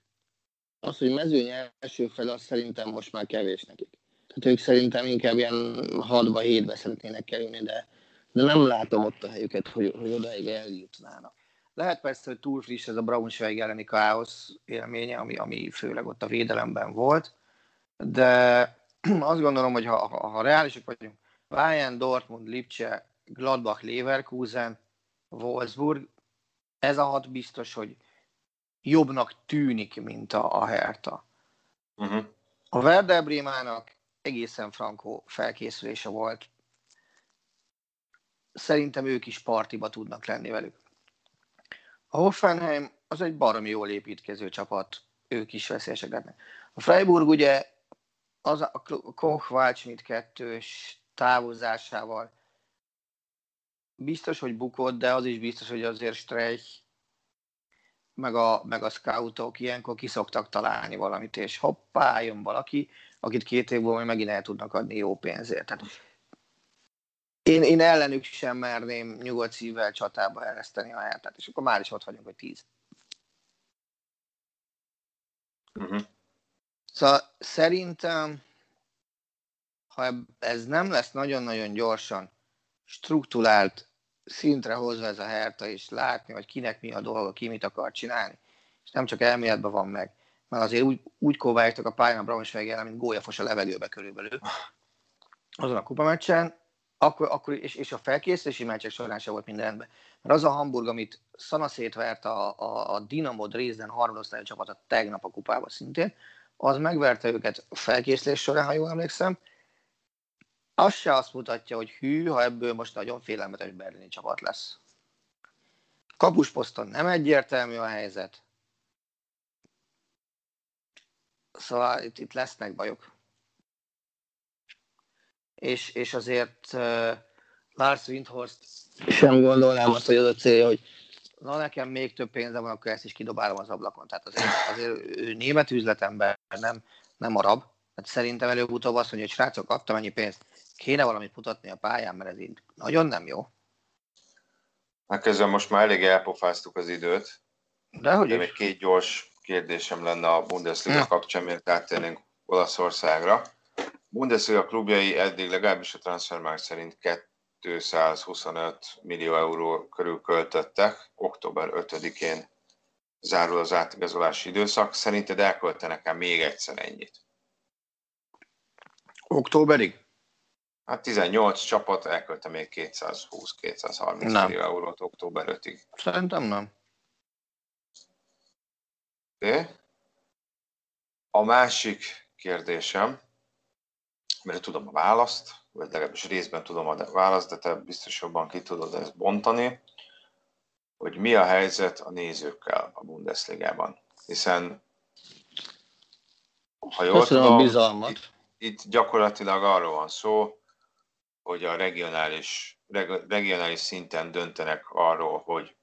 az, hogy mezőny első fel, az szerintem most már kevés nekik. Tehát ők szerintem inkább ilyen 6-ba, 7-be szeretnének kerülni, de, de nem látom ott a helyüket, hogy, hogy odaig eljutnának. Lehet persze, hogy túl friss ez a Braunschweig elleni káosz élménye, ami, ami főleg ott a védelemben volt, de azt gondolom, hogy ha, ha, ha reálisak vagyunk, Bayern, Dortmund, Lipcse, Gladbach, Leverkusen, Wolfsburg, ez a hat biztos, hogy jobbnak tűnik, mint a, a Hertha. Uh-huh. A Werder Brémának egészen frankó felkészülése volt. Szerintem ők is partiba tudnak lenni velük. A Hoffenheim az egy baromi jól építkező csapat, ők is veszélyesek lehetnek. A Freiburg ugye az a Koch Waldschmidt kettős távozásával biztos, hogy bukott, de az is biztos, hogy azért Streich meg a, meg a scoutok ilyenkor kiszoktak találni valamit, és hoppá, jön valaki, akit két év múlva megint el tudnak adni jó pénzért. Tehát én, én ellenük sem merném nyugodt szívvel csatába ereszteni a helyet, és akkor már is ott vagyunk, hogy tíz. Uh-huh. Szóval szerintem, ha ez nem lesz nagyon-nagyon gyorsan strukturált szintre hozva ez a herta, és látni, hogy kinek mi a dolga, ki mit akar csinálni, és nem csak elméletben van meg, mert azért úgy, úgy kóváljátok a pályán a Braunschweig ellen, mint gólyafos a levegőbe körülbelül. Azon a kupameccsen, akkor, akkor és, és a felkészülési meccsek során sem volt minden rendben. Mert az a Hamburg, amit szanaszét vert a, a, a Dinamo Dresden harmadosztályú csapata tegnap a kupába szintén, az megverte őket felkészülés során, ha jól emlékszem, az se azt mutatja, hogy hű, ha ebből most nagyon félelmetes berlini csapat lesz. Kapusposzton nem egyértelmű a helyzet. Szóval itt, itt lesznek bajok. És, és azért uh, Lars Windhorst sem gondolnám azt, hogy az a célja, hogy na nekem még több pénzem van, akkor ezt is kidobálom az ablakon. Tehát azért, azért ő német üzletember, nem, nem arab. Hát szerintem előbb-utóbb azt mondja, hogy srácok, kaptam ennyi pénzt, kéne valamit mutatni a pályán, mert ez így nagyon nem jó. Hát közben most már elég elpofáztuk az időt. De hogy még két gyors kérdésem lenne a Bundesliga kapcsán, miért áttérnénk Olaszországra. Bundesliga klubjai eddig legalábbis a transfermárk szerint 225 millió euró körül költöttek. Október 5-én zárul az átigazolási időszak. Szerinted elköltenek-e még egyszer ennyit? Októberig? Hát 18 csapat elkölte még 220-230 millió eurót október 5-ig. Szerintem nem. De a másik kérdésem, mert tudom a választ, vagy legalábbis részben tudom a választ, de te biztos jobban ki tudod ezt bontani, hogy mi a helyzet a nézőkkel a Bundesligában. Hiszen, ha jól Köszönöm tudom, a bizalmat. Itt, itt gyakorlatilag arról van szó, hogy a regionális, regionális szinten döntenek arról, hogy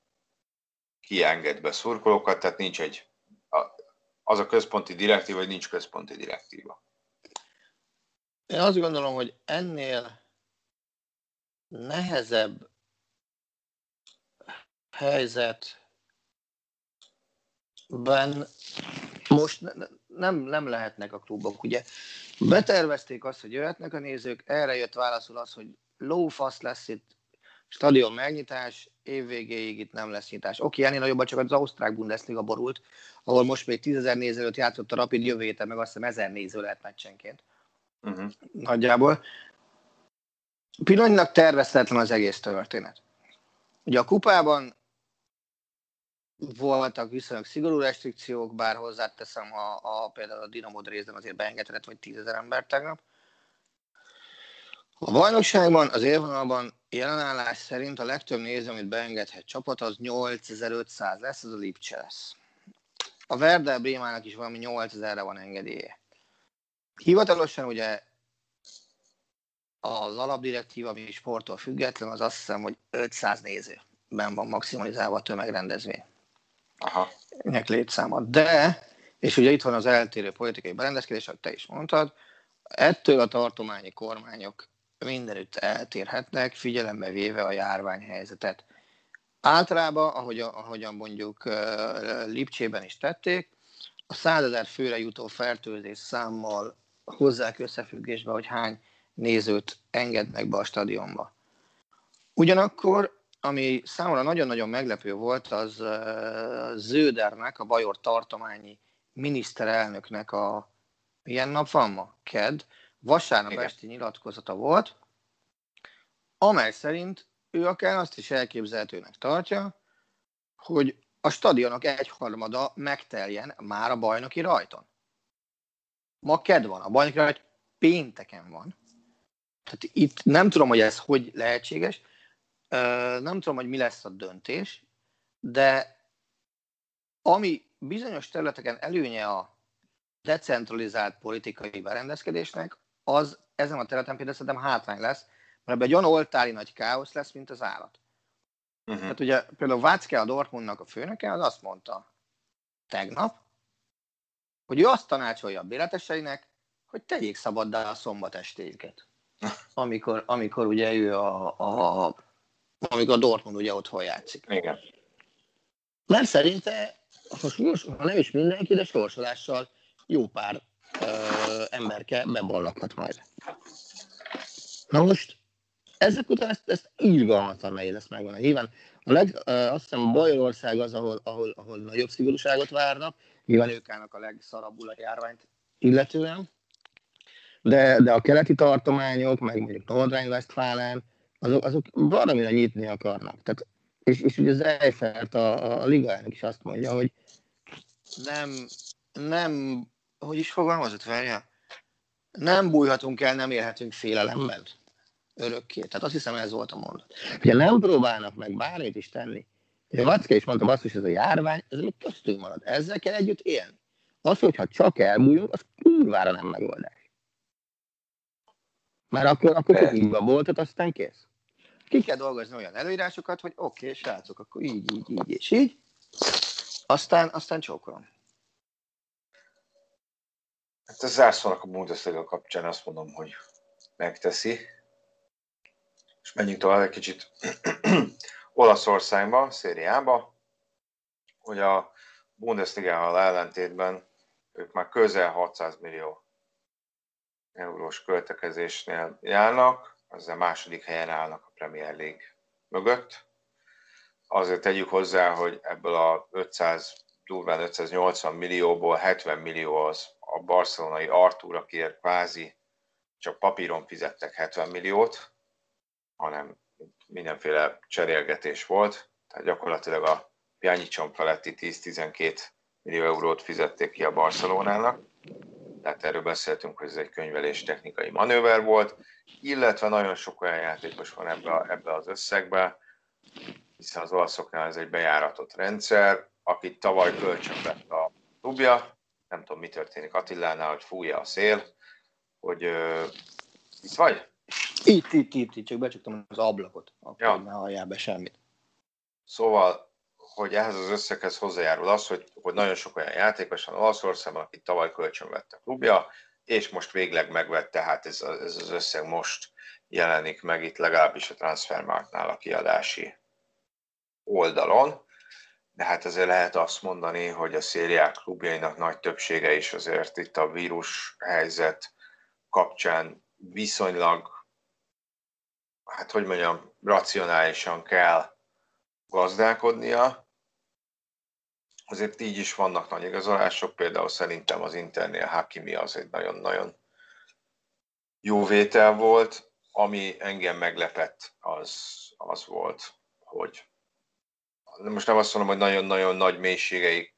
ki enged be szurkolókat, tehát nincs egy, az a központi direktíva, vagy nincs központi direktíva. Én azt gondolom, hogy ennél nehezebb helyzetben most nem, nem lehetnek a klubok. Ugye betervezték azt, hogy jöhetnek a nézők, erre jött válaszul az, hogy lófasz lesz itt, stadion megnyitás, évvégéig itt nem lesz nyitás. Oké, ennél nagyobb csak az Ausztrák Bundesliga borult, ahol most még 10 ezer néző előtt játszott a Rapid jövő héten, meg azt hiszem ezer néző lehet meccsenként. Uh-huh. Nagyjából. Pillanatnyilag tervezhetetlen az egész történet. Ugye a kupában voltak viszonylag szigorú restrikciók, bár hozzáteszem, a, a, például a Dinamo Dresden azért beengedhetett, vagy tízezer ember tegnap. A bajnokságban, az élvonalban jelenállás szerint a legtöbb néző, amit beengedhet csapat, az 8500 lesz, az a Lipcse lesz. a Werder Brémának is valami 8000-re van engedélye. Hivatalosan ugye az alapdirektíva, ami sporttól független, az azt hiszem, hogy 500 nézőben van maximalizálva a tömegrendezvény. Aha. Nek létszáma. De, és ugye itt van az eltérő politikai berendezkedés, ahogy te is mondtad, ettől a tartományi kormányok mindenütt eltérhetnek, figyelembe véve a járványhelyzetet. Általában, ahogy, ahogyan mondjuk Lipcsében is tették, a 100 ezer főre jutó fertőzés számmal hozzák összefüggésbe, hogy hány nézőt engednek be a stadionba. Ugyanakkor, ami számomra nagyon-nagyon meglepő volt, az Zödernek, a Bajor tartományi miniszterelnöknek a milyen nap van ma? Ked. Vasárnap Igen. esti nyilatkozata volt, amely szerint ő akár azt is elképzelhetőnek tartja, hogy a stadionok egyharmada megteljen már a bajnoki rajton. Ma ked van, a bajnoki rajt pénteken van. Tehát itt nem tudom, hogy ez hogy lehetséges, nem tudom, hogy mi lesz a döntés, de ami bizonyos területeken előnye a decentralizált politikai berendezkedésnek, az ezen a területen például szerintem hátrány lesz, mert ebben egy olyan oltári nagy káosz lesz, mint az állat. Uh-huh. Tehát ugye például Vácke a Dortmundnak a főnöke, az azt mondta tegnap, hogy ő azt tanácsolja a béleteseinek, hogy tegyék szabaddá a szombatestéket. Amikor, amikor ugye ő a, a, amikor a Dortmund ugye otthon játszik. Igen. Mert szerinte, ha, sors, ha nem is mindenki, de sorsolással jó pár emberke beballakhat majd. Na most, ezek után ezt, ezt írgalmatlan nehéz lesz megvan. Nyilván a leg, azt hiszem Bajorország az, ahol, ahol, ahol nagyobb szigorúságot várnak, nyilván ők állnak a legszarabbul a járványt illetően, de, de a keleti tartományok, meg mondjuk Nordrhein-Westfalen, azok, azok valamire nyitni akarnak. Tehát, és, és ugye az Eiffelt a, a Liga elnök is azt mondja, hogy nem, nem hogy is fogalmazott, várja? Nem bújhatunk el, nem élhetünk félelemben örökké. Tehát azt hiszem ez volt a mondat. Ugye nem próbálnak meg bármit is tenni. Ugye Vacke is mondta, azt, hogy ez a járvány, ez még köztünk marad. Ezzel kell együtt élni. Az, hogyha csak elbújunk, az kurvára nem megoldás. Mert akkor, akkor csak így volt, aztán kész. Ki kell dolgozni olyan előírásokat, hogy oké, okay, srácok, akkor így, így, így és így. Aztán, aztán csókolom. Hát a zárszónak a Bundesliga kapcsán azt mondom, hogy megteszi. És menjünk tovább egy kicsit Olaszországba, szériába, hogy a Bundesliga-hal ellentétben ők már közel 600 millió eurós költekezésnél járnak, ezzel második helyen állnak a Premier League mögött. Azért tegyük hozzá, hogy ebből a 500, durván 580 millióból 70 millió az a barcelonai Artur, akiért kvázi csak papíron fizettek 70 milliót, hanem mindenféle cserélgetés volt, tehát gyakorlatilag a Pjanicson feletti 10-12 millió eurót fizették ki a Barcelonának, tehát erről beszéltünk, hogy ez egy könyvelés technikai manőver volt, illetve nagyon sok olyan játékos van ebbe, ebbe az összegbe, hiszen az olaszoknál ez egy bejáratott rendszer, akit tavaly kölcsön vett a klubja, nem tudom, mi történik Attilánál, hogy fújja a szél, hogy uh, itt vagy? Itt, itt, itt, itt, csak becsuktam az ablakot, akkor ja. ne halljál be semmit. Szóval, hogy ehhez az összeghez hozzájárul az, hogy, hogy nagyon sok olyan játékos van Olaszországban, akit tavaly kölcsön vett a klubja, és most végleg megvett, tehát ez, ez az összeg most jelenik meg itt legalábbis a Transfermarktnál a kiadási oldalon de hát azért lehet azt mondani, hogy a szériák klubjainak nagy többsége is azért itt a vírus helyzet kapcsán viszonylag, hát hogy mondjam, racionálisan kell gazdálkodnia. Azért így is vannak nagy igazolások, például szerintem az Internél Hakimi az egy nagyon-nagyon jó vétel volt, ami engem meglepett, az, az volt, hogy most nem azt mondom, hogy nagyon-nagyon nagy mélységei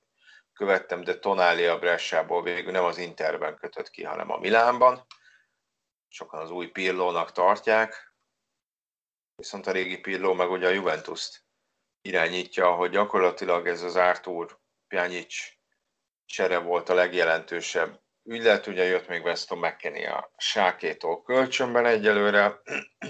követtem, de Tonali a Bressából végül nem az Interben kötött ki, hanem a Milánban. Sokan az új Pirlónak tartják, viszont a régi Pirló meg ugye a Juventus-t irányítja, hogy gyakorlatilag ez az Artur Pjanic csere volt a legjelentősebb ügylet, ugye jött még Weston McKinney a sákétól kölcsönben egyelőre,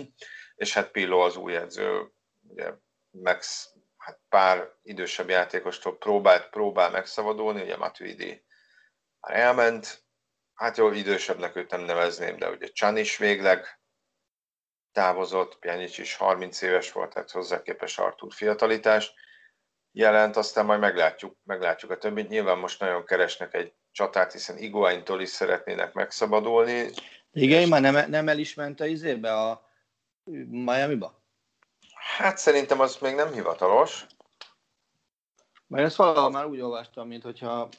és hát Pillo az új edző, ugye Max, hát pár idősebb játékostól próbált, próbál megszabadulni, ugye Matuidi már elment, hát jó, idősebbnek őt nem nevezném, de ugye Chan is végleg távozott, Pjanic is 30 éves volt, tehát hozzá képes Artur fiatalitás jelent, aztán majd meglátjuk, meglátjuk a többit. Nyilván most nagyon keresnek egy csatát, hiszen Iguaintól is szeretnének megszabadulni. Igen, és... már nem, nem el is ment a izébe a Miami-ba? Hát szerintem az még nem hivatalos. Mert ezt valahol már úgy olvastam, mint hogyha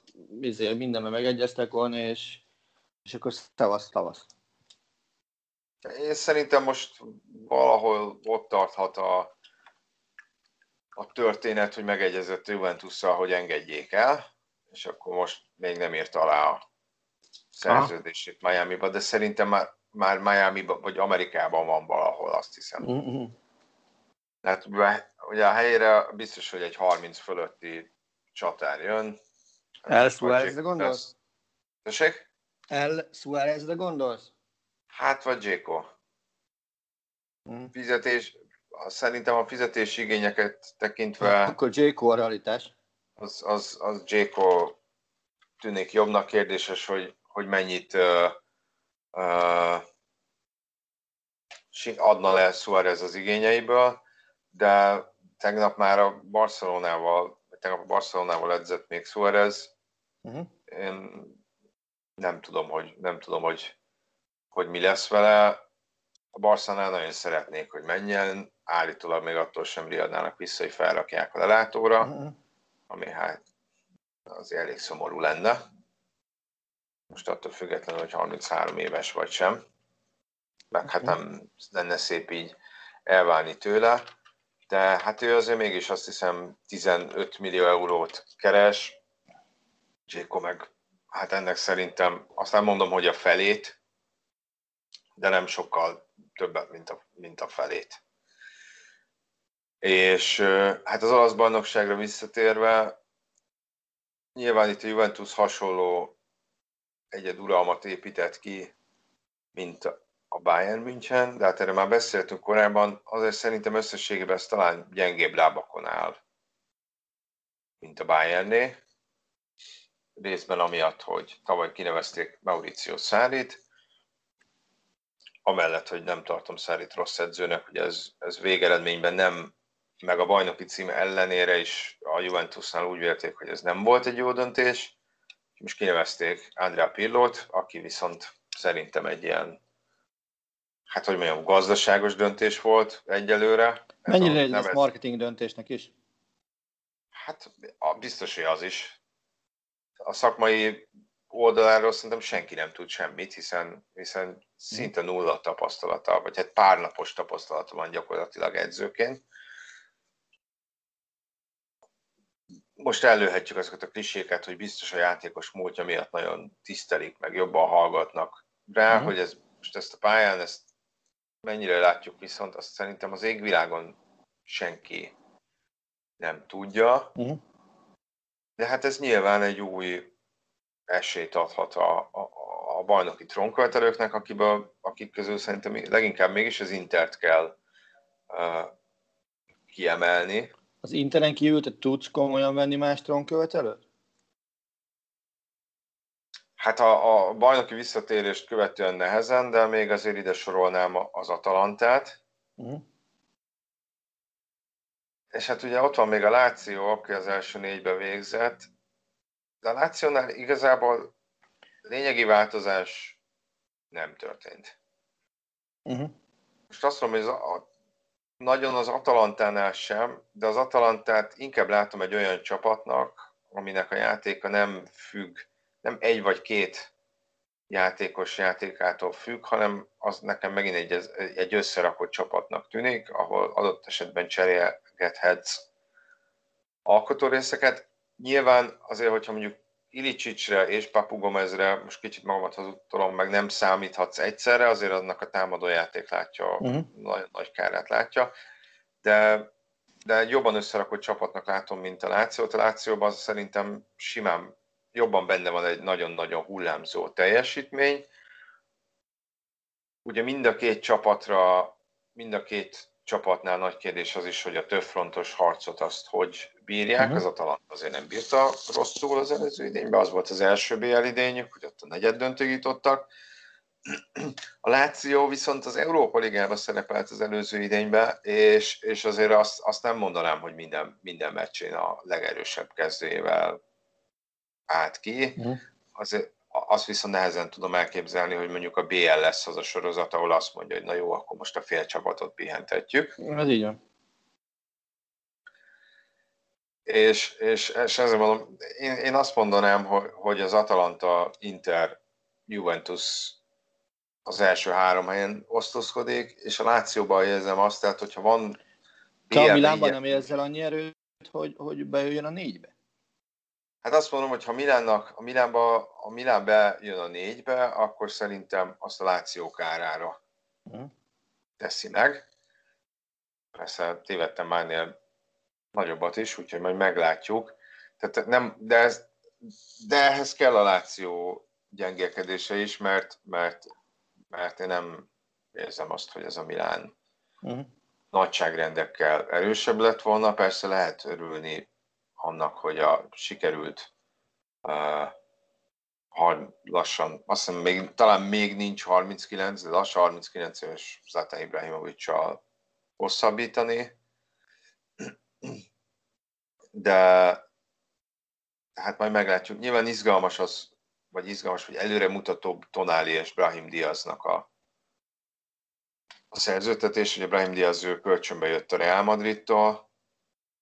izé, mindenben megegyeztek volna, és, és akkor szavasz, tavasz. Én szerintem most valahol ott tarthat a, a történet, hogy megegyezett juventus hogy engedjék el, és akkor most még nem írt alá a szerződését Miami-ba, de szerintem már, már Miami-ba, vagy Amerikában van valahol, azt hiszem. Uh-huh. Tehát ugye a helyére biztos, hogy egy 30 fölötti csatár jön. El Suárezre gondolsz? Tessék? El Suárezre gondolsz? Hát, vagy Jéko. Hmm. Fizetés, szerintem a fizetési igényeket tekintve... Akkor Jéko a realitás. Az, az, az Jéko tűnik jobbnak. Kérdéses, hogy, hogy mennyit uh, uh, adna le Suárez az igényeiből, de tegnap már a Barcelonával, tegnap a Barcelonával edzett még Suárez. Uh-huh. Én nem tudom, hogy, nem tudom, hogy, hogy mi lesz vele. A Barcelonál nagyon szeretnék, hogy menjen, állítólag még attól sem riadnának vissza, hogy felrakják a lelátóra, uh-huh. ami hát azért elég szomorú lenne. Most attól függetlenül, hogy 33 éves vagy sem. Meg hát nem lenne szép így elválni tőle. De hát ő azért mégis azt hiszem 15 millió eurót keres. Jéko meg, hát ennek szerintem, azt nem mondom, hogy a felét, de nem sokkal többet, mint a, mint a felét. És hát az olasz bajnokságra visszatérve, nyilván itt a Juventus hasonló egyed uralmat épített ki, mint a Bayern München, de hát erről már beszéltünk korábban, azért szerintem összességében ez talán gyengébb lábakon áll, mint a Bayernné. Részben amiatt, hogy tavaly kinevezték Mauricio Szárit, amellett, hogy nem tartom Szárit rossz edzőnek, hogy ez, ez végeredményben nem meg a bajnoki cím ellenére is a Juventusnál úgy vélték, hogy ez nem volt egy jó döntés. Most kinevezték Andrea Pirlót, aki viszont szerintem egy ilyen, hát hogy mondjam, gazdaságos döntés volt egyelőre. Mennyire egy nevet... marketing döntésnek is? Hát biztos, hogy az is. A szakmai oldaláról szerintem senki nem tud semmit, hiszen, hiszen szinte nulla tapasztalata, vagy hát pár napos tapasztalata van gyakorlatilag edzőként. most előhetjük azokat a kliséket, hogy biztos a játékos múltja miatt nagyon tisztelik, meg jobban hallgatnak rá, uh-huh. hogy ez, most ezt a pályán, ezt mennyire látjuk viszont, azt szerintem az égvilágon senki nem tudja. Uh-huh. De hát ez nyilván egy új esélyt adhat a, a, a bajnoki trónkövetelőknek, akiből, akik közül szerintem leginkább mégis az Intert kell uh, kiemelni. Az Interen kívül te tudsz komolyan venni más trónkövetelőt? Hát a, a bajnoki visszatérést követően nehezen, de még azért ide sorolnám az Atalantát. Uh-huh. És hát ugye ott van még a Láció, aki az első négybe végzett. De a Lációnál igazából lényegi változás nem történt. Uh-huh. Most azt mondom, hogy az, nagyon az Atalantánál sem, de az Atalantát inkább látom egy olyan csapatnak, aminek a játéka nem függ, nem egy vagy két játékos játékától függ, hanem az nekem megint egy, egy összerakott csapatnak tűnik, ahol adott esetben cserélgethetsz alkotórészeket. Nyilván azért, hogyha mondjuk Ilicsicsre és Papu Gomezre, most kicsit magamat hazudtolom, meg nem számíthatsz egyszerre, azért annak a támadó játék látja, uh-huh. nagyon nagy kárát látja, de, de jobban összerakott csapatnak látom, mint a Lációt. A Lációban szerintem simán jobban benne van egy nagyon-nagyon hullámzó teljesítmény. Ugye mind a két csapatra, mind a két csapatnál nagy kérdés az is, hogy a többfrontos harcot azt hogy bírják. Uh-huh. Az Atalanta azért nem bírta rosszul az előző idényben, az volt az első BL idényük, hogy ott a negyed döntőig jutottak. A Láció viszont az Európa Ligában szerepelt az előző idényben, és, és azért azt, azt nem mondanám, hogy minden, minden meccsén a legerősebb kezdőjével állt ki. Uh-huh. Azért azt viszont nehezen tudom elképzelni, hogy mondjuk a BL lesz az a sorozat, ahol azt mondja, hogy na jó, akkor most a fél csapatot pihentetjük. Ez így van. És, és, és ezzel mondom, én, én azt mondanám, hogy, hogy az Atalanta, Inter, Juventus az első három helyen osztozkodik, és a Lációban érzem azt, tehát hogyha van... Te a Milánban nem érzel annyi erőt, hogy, hogy bejöjjön a négybe? Hát azt mondom, hogy ha Milánnak, a Milánba, a Milán bejön a négybe, akkor szerintem azt a Láció kárára teszi meg. Persze tévedtem már ennél nagyobbat is, úgyhogy majd meglátjuk. Tehát nem, de, ez, de ehhez kell a Láció gyengélkedése is, mert, mert, mert én nem érzem azt, hogy ez a Milán uh-huh. nagyságrendekkel erősebb lett volna. Persze lehet örülni annak, hogy a sikerült uh, lassan, azt hiszem még, talán még nincs 39, de lassan 39 éves Zlatan Ibrahimovic-sal hosszabbítani. De hát majd meglátjuk. Nyilván izgalmas az, vagy izgalmas, vagy előremutatóbb Tonali és Brahim Diaznak a, a szerződtetés. Ugye Brahim Diaz ő kölcsönbe jött a Real Madridtól.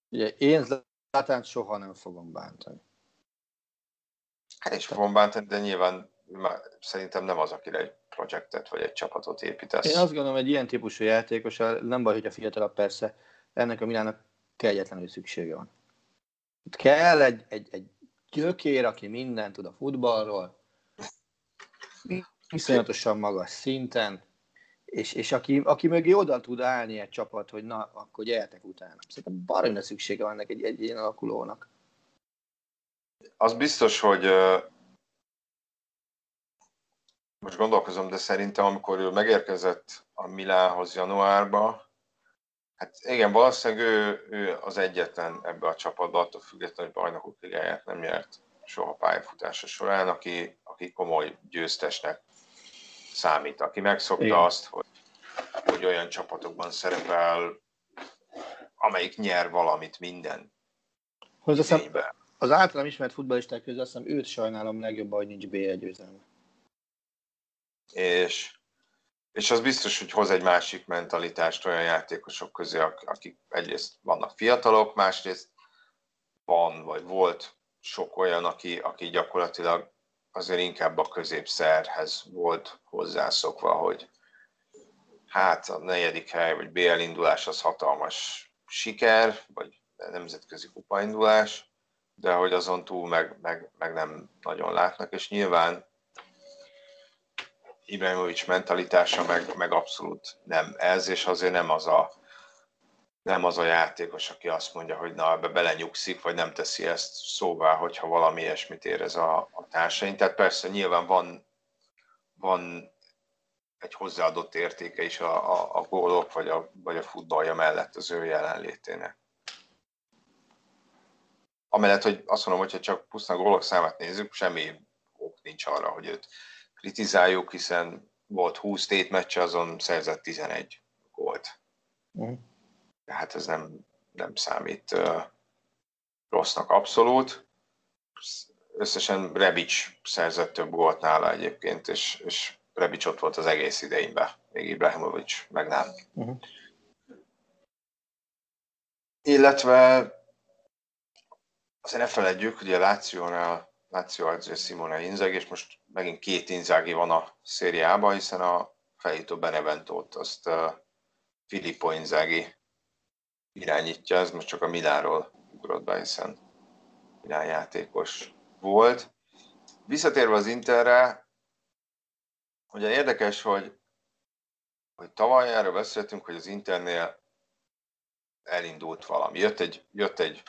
Ugye én Zlatánt soha nem fogom bántani. Hát is fogom bántani, de nyilván már szerintem nem az, akire egy projektet vagy egy csapatot építesz. Én azt gondolom, hogy ilyen típusú játékos, nem baj, hogy a fiatalabb persze, ennek a Milának kegyetlenül szüksége van. Itt kell egy, egy, egy gyökér, aki mindent tud a futballról, viszonyatosan magas szinten, és, és aki, aki mögé oda tud állni egy csapat, hogy na, akkor gyertek utána. Szerintem baromi szüksége van neki egy, egy ilyen alakulónak. Az biztos, hogy most gondolkozom, de szerintem amikor ő megérkezett a Milánhoz januárba, hát igen, valószínűleg ő, ő az egyetlen ebbe a csapatba, attól függetlenül, hogy bajnokok ligáját nem nyert soha pályafutása során, aki, aki komoly győztesnek számít, aki megszokta Igen. azt, hogy, hogy olyan csapatokban szerepel, amelyik nyer valamit minden Hozzaszem, az általam ismert futballisták közül azt hiszem őt sajnálom legjobban, hogy nincs B1 győzelme. És, és az biztos, hogy hoz egy másik mentalitást olyan játékosok közé, akik egyrészt vannak fiatalok, másrészt van, vagy volt sok olyan, aki, aki gyakorlatilag azért inkább a középszerhez volt hozzászokva, hogy hát a negyedik hely, vagy BL indulás az hatalmas siker, vagy nemzetközi kupaindulás, de hogy azon túl meg, meg, meg nem nagyon látnak, és nyilván Ibrahimovic mentalitása meg, meg abszolút nem ez, és azért nem az a nem az a játékos, aki azt mondja, hogy na, ebbe belenyugszik, vagy nem teszi ezt szóvá, hogyha valami ilyesmit érez a, a társain. Tehát persze nyilván van, van egy hozzáadott értéke is a, a, a gólok, vagy a, vagy a futballja mellett az ő jelenlétének. Amellett, hogy azt mondom, hogyha csak pusztán gólok számát nézzük, semmi ok nincs arra, hogy őt kritizáljuk, hiszen volt 20 tétmeccse, azon szerzett 11 gólt. Mm hát ez nem, nem számít uh, rossznak abszolút. Összesen Rebic szerzett több gólt nála egyébként, és, és Rebic ott volt az egész idejében, még Ibrahimovic meg nem. Uh-huh. Illetve azért ne feledjük, hogy a Lációnál Láció edző Simone Inzag, és most megint két Inzagi van a szériában, hiszen a felhító Beneventót azt uh, Filippo Inzaghi irányítja, ez most csak a Miláról ugrott be, hiszen Milán játékos volt. Visszatérve az Interre, ugye érdekes, hogy, hogy tavaly erről beszéltünk, hogy az Internél elindult valami. Jött egy, jött egy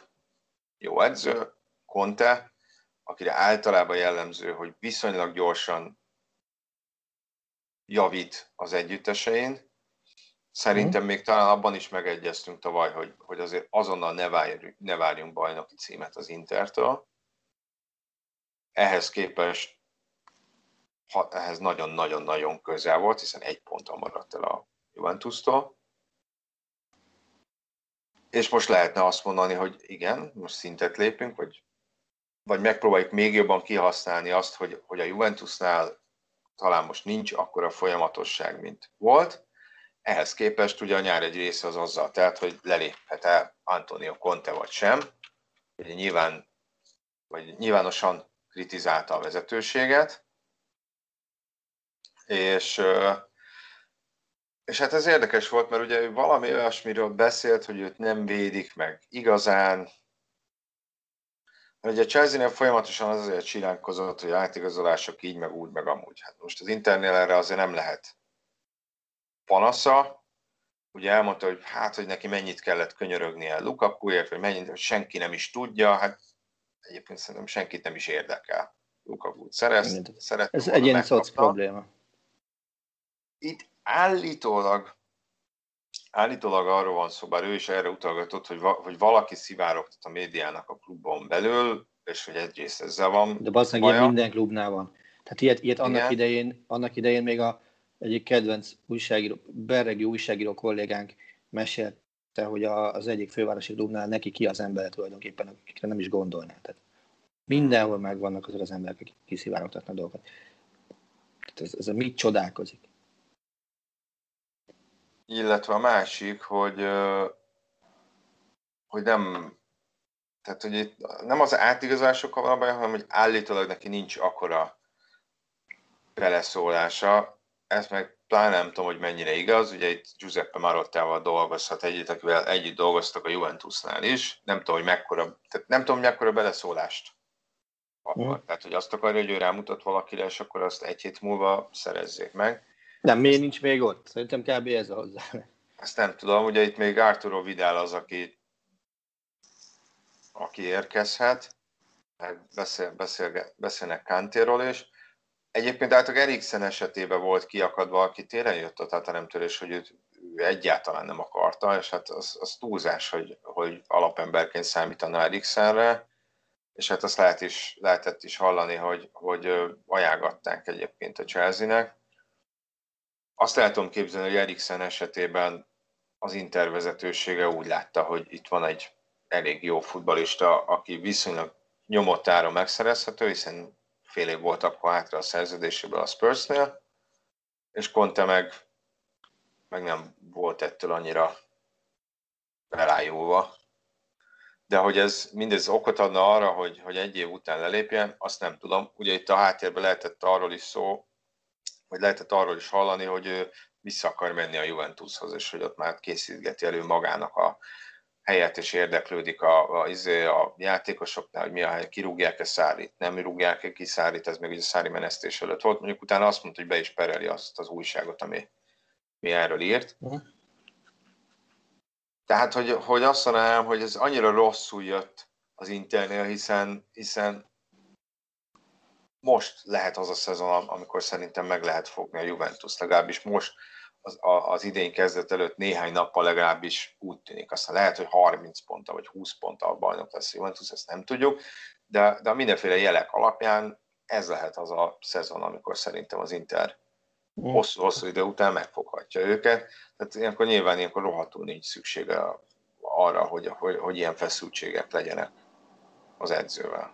jó edző, Conte, akire általában jellemző, hogy viszonylag gyorsan javít az együttesein. Szerintem még talán abban is megegyeztünk tavaly, hogy, hogy azért azonnal ne, várjunk, ne várjunk bajnoki címet az Intertől. Ehhez képest ha, ehhez nagyon-nagyon-nagyon közel volt, hiszen egy ponttal maradt el a Juventus-tól. És most lehetne azt mondani, hogy igen, most szintet lépünk, vagy, vagy megpróbáljuk még jobban kihasználni azt, hogy, hogy a Juventusnál talán most nincs akkora folyamatosság, mint volt. Ehhez képest ugye a nyár egy része az azzal tehát, hogy leléphet-e Antonio Conte vagy sem. Ugye nyilván, vagy nyilvánosan kritizálta a vezetőséget, és, és hát ez érdekes volt, mert ugye valami olyasmiről beszélt, hogy őt nem védik meg igazán, Ugye a Chelsea-nél folyamatosan az azért csilánkozott, hogy átigazolások így, meg úgy, meg amúgy. Hát most az Internél erre azért nem lehet panasza. Ugye elmondta, hogy hát, hogy neki mennyit kellett könyörögnie Lukakuért, vagy mennyit, hogy senki nem is tudja, hát egyébként szerintem senkit nem is érdekel. Lukaku szerez, szeret. Ez egyéni szoc probléma. Itt állítólag állítólag arról van szó, bár ő is erre utalgatott, hogy, va, hogy valaki szivárogtat a médiának a klubon belül, és hogy egyrészt ezzel van. De valószínűleg ilyen minden klubnál van. Tehát ilyet, ilyet annak, idején, annak idején még a egyik kedvenc újságíró, berregi újságíró kollégánk mesélte, hogy a, az egyik fővárosi klubnál neki ki az ember tulajdonképpen, akikre nem is gondolná. Tehát mindenhol megvannak azok az emberek, akik kiszivárogtatnak dolgokat. Ez, ez a mit csodálkozik illetve a másik, hogy, hogy nem, tehát, hogy itt nem az átigazásokkal van a baj, hanem hogy állítólag neki nincs akkora beleszólása. Ezt meg pláne nem tudom, hogy mennyire igaz. Ugye itt Giuseppe Marottával dolgozhat együtt, akivel együtt dolgoztak a Juventusnál is. Nem tudom, hogy mekkora, tehát nem tudom, hogy mekkora beleszólást akar. Mm. Tehát, hogy azt akarja, hogy ő rámutat valakire, és akkor azt egy hét múlva szerezzék meg. Nem, miért nincs még ott? Szerintem kb. ez a hozzá. Ezt nem tudom, ugye itt még Arturo Vidal az, aki, aki érkezhet, beszél, beszél, beszélnek Kantéról is. Egyébként általában Eriksen esetében volt kiakadva, aki tényleg jött a tataremtörés, hogy őt ő egyáltalán nem akarta, és hát az, az túlzás, hogy, hogy alapemberként számítana Eriksenre, és hát azt lehet is, lehetett is hallani, hogy, hogy ajánlgatták egyébként a Chelsea-nek. Azt el tudom képzelni, hogy Eriksen esetében az intervezetősége úgy látta, hogy itt van egy elég jó futbalista, aki viszonylag nyomott ára megszerezhető, hiszen fél év volt akkor hátra a szerződéséből a Spursnél, és Conte meg, meg nem volt ettől annyira elájulva. De hogy ez mindez okot adna arra, hogy, hogy egy év után lelépjen, azt nem tudom. Ugye itt a háttérben lehetett arról is szó, vagy lehetett arról is hallani, hogy ő vissza akar menni a Juventushoz, és hogy ott már készítgeti elő magának a helyet, és érdeklődik a, a, izé, a játékosoknál, hogy mi a hely, kirúgják-e Szárit, nem rúgják-e ki Szárit, ez még ugye Szári menesztés előtt volt. Mondjuk utána azt mondta, hogy be is pereli azt az újságot, ami mi erről írt. Uh-huh. Tehát, hogy, hogy azt mondanám, hogy ez annyira rosszul jött az Internél, hiszen, hiszen most lehet az a szezon, amikor szerintem meg lehet fogni a Juventus, legalábbis most az, az idén kezdet előtt néhány nappal legalábbis úgy tűnik. Aztán lehet, hogy 30 ponttal vagy 20 ponttal bajnok lesz Juventus, ezt nem tudjuk, de, de mindenféle jelek alapján ez lehet az a szezon, amikor szerintem az Inter hosszú, hosszú idő után megfoghatja őket. Tehát ilyenkor nyilván ilyenkor rohadtul nincs szüksége arra, hogy, hogy, hogy ilyen feszültségek legyenek az edzővel.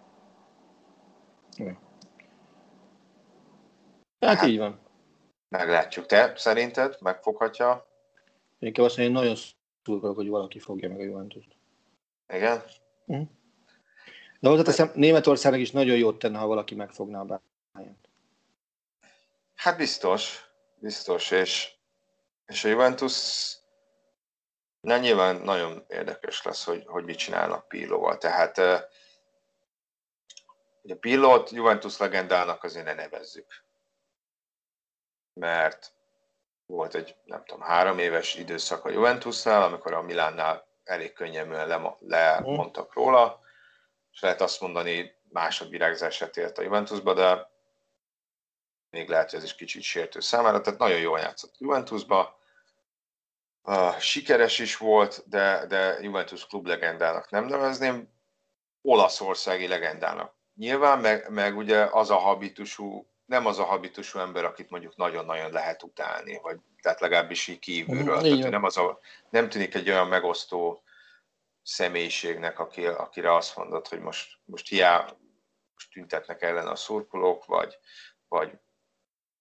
Hát, hát így van. Meglátjuk. Te szerinted megfoghatja? Én azt mondom, én nagyon szurkolok, hogy valaki fogja meg a juventus Igen? Uh-huh. De hozzáteszem, Németországnak is nagyon jót tenne, ha valaki megfogná a bayern Hát biztos, biztos, és, és a Juventus Na, nyilván nagyon érdekes lesz, hogy, hogy mit csinálnak Pillóval. Tehát a Pillót Juventus legendának azért ne nevezzük mert volt egy, nem tudom, három éves időszak a Juventusnál, amikor a Milánnál elég könnyelműen lemondtak róla, és lehet azt mondani másodvirágzását élt a Juventusba, de még lehet, hogy ez is kicsit sértő számára, tehát nagyon jól játszott Juventusba. Uh, sikeres is volt, de, de Juventus klub legendának nem nevezném, olaszországi legendának. Nyilván, meg, meg ugye az a habitusú, nem az a habitusú ember, akit mondjuk nagyon-nagyon lehet utálni, vagy tehát legalábbis így kívülről. Mm, tehát, nem, az a, nem tűnik egy olyan megosztó személyiségnek, aki, akire azt mondod, hogy most, most hiá, most tüntetnek ellen a szurkolók, vagy, vagy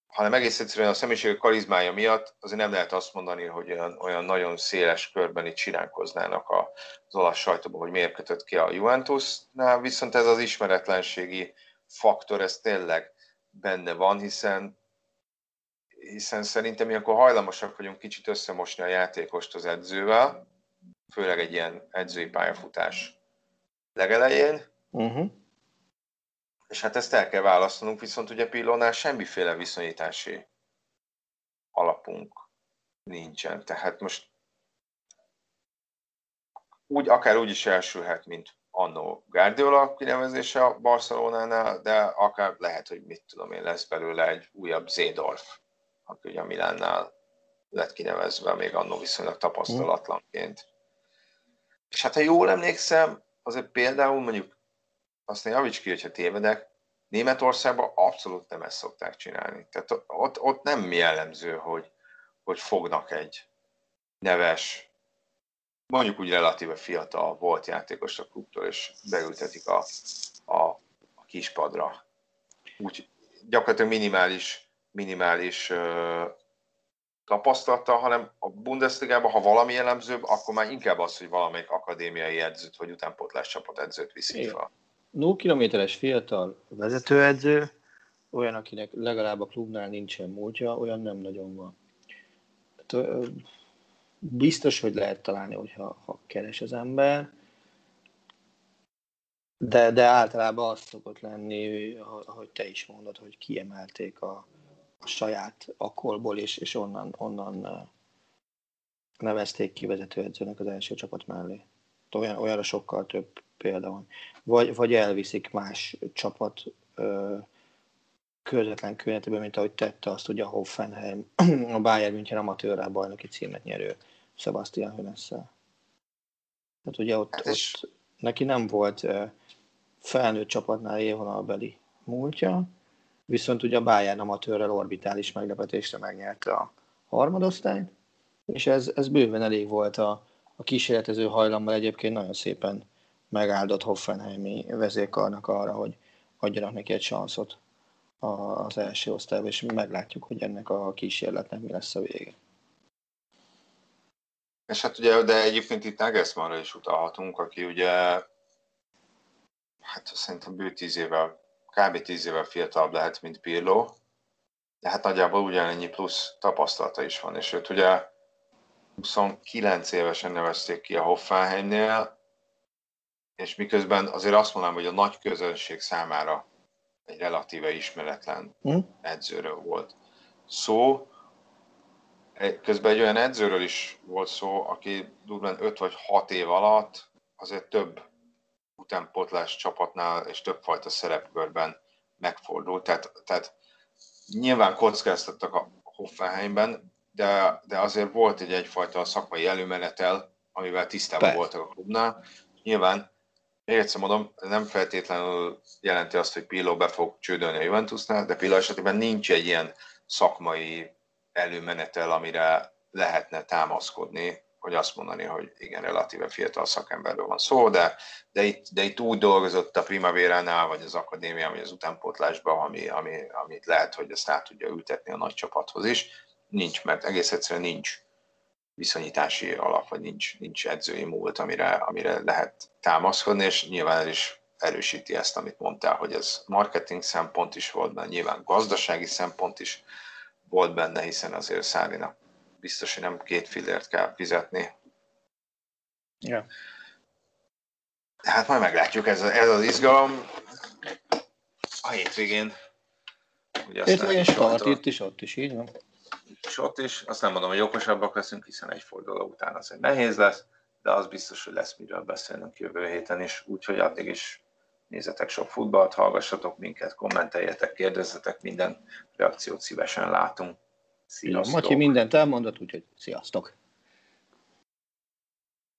hanem egész egyszerűen a személyiség karizmája miatt azért nem lehet azt mondani, hogy olyan, olyan nagyon széles körben itt siránkoznának az olasz sajtóban, hogy miért kötött ki a Juventusnál, viszont ez az ismeretlenségi faktor, ez tényleg benne van, hiszen hiszen szerintem ilyenkor hajlamosak vagyunk kicsit összemosni a játékost az edzővel, főleg egy ilyen edzői pályafutás legelején. Uh-huh. És hát ezt el kell választanunk, viszont ugye Pillónál semmiféle viszonyítási alapunk nincsen. Tehát most úgy, akár úgy is elsülhet, mint annó Guardiola kinevezése a Barcelonánál, de akár lehet, hogy mit tudom én, lesz belőle egy újabb Zédorf, aki ugye a Milánnál lett kinevezve még annó viszonylag tapasztalatlanként. És hát ha jól emlékszem, azért például mondjuk, azt javíts ki, hogyha tévedek, Németországban abszolút nem ezt szokták csinálni. Tehát ott, ott nem jellemző, hogy, hogy fognak egy neves, mondjuk úgy relatíve fiatal volt játékos a klubtól, és beültetik a, a, a kispadra. Úgy gyakorlatilag minimális, minimális uh, tapasztalata, hanem a Bundesligában, ha valami jellemzőbb, akkor már inkább az, hogy valamelyik akadémiai edzőt, vagy utánpótlás csapat edzőt viszik fel. 0 kilométeres fiatal vezetőedző, olyan, akinek legalább a klubnál nincsen múltja, olyan nem nagyon van. Biztos, hogy lehet találni, hogyha ha keres az ember, de, de általában az szokott lenni, ahogy te is mondod, hogy kiemelték a, a saját akkolból, és, és onnan, onnan nevezték ki vezetőedzőnek az első csapat mellé. Olyan, olyanra sokkal több példa van. Vagy, vagy elviszik más csapat ö, közvetlen környezetben, mint ahogy tette azt ugye Hoffenheim, a Bayern München amatőrrel bajnoki címet nyerő Sebastian Hönesszel. Tehát ugye ott, hát ott neki nem volt felnőtt csapatnál élvonalbeli múltja, viszont ugye a Bayern amatőrrel orbitális meglepetésre megnyerte a harmadosztályt, és ez, ez bőven elég volt a, a kísérletező hajlammal egyébként nagyon szépen megáldott Hoffenheimi vezérkarnak arra, hogy adjanak neki egy szanszot az első osztályba, és meglátjuk, hogy ennek a kísérletnek mi lesz a vége. És hát ugye, de egyébként itt Nagelsmannra is utalhatunk, aki ugye hát szerintem bő tíz évvel, kb. tíz évvel fiatalabb lehet, mint Pirlo, de hát nagyjából ugyanennyi plusz tapasztalata is van, és őt ugye 29 évesen nevezték ki a Hoffenheimnél, és miközben azért azt mondanám, hogy a nagy közönség számára egy relatíve ismeretlen hm? edzőről volt szó. Közben egy olyan edzőről is volt szó, aki durván 5 vagy 6 év alatt azért több utánpotlás csapatnál és többfajta szerepkörben megfordult. Tehát, tehát nyilván kockáztattak a Hoffenheimben, de, de azért volt egy egyfajta szakmai előmenetel, amivel tisztában Persze. voltak a klubnál. Nyilván még egyszer mondom, nem feltétlenül jelenti azt, hogy Pillo be fog csődölni a Juventusnál, de Pillo esetében nincs egy ilyen szakmai előmenetel, amire lehetne támaszkodni, hogy azt mondani, hogy igen, relatíve fiatal szakemberről van szó, de, de, itt, de itt úgy dolgozott a Primavera-nál, vagy az akadémia, vagy az utánpótlásban, ami, ami, amit lehet, hogy ezt át tudja ültetni a nagy csapathoz is. Nincs, mert egész egyszerűen nincs viszonyítási alap, vagy nincs, nincs edzői múlt, amire, amire lehet támaszkodni, és nyilván ez is erősíti ezt, amit mondtál, hogy ez marketing szempont is volt benne, nyilván gazdasági szempont is volt benne, hiszen azért Szárinak biztos, hogy nem két fillért kell fizetni. Ja. Hát majd meglátjuk, ez, ez az izgalom. A hétvégén. Hétvégén start itt is, ott is, így van és ott is. Azt nem mondom, hogy okosabbak leszünk, hiszen egy forduló után azért nehéz lesz, de az biztos, hogy lesz miről beszélnünk jövő héten is, úgyhogy addig is nézzetek sok futballt, hallgassatok minket, kommenteljetek, kérdezzetek, minden reakciót szívesen látunk. Sziasztok! Matyi mindent elmondott, úgyhogy sziasztok!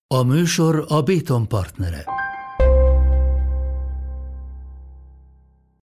A műsor a Béton partnere.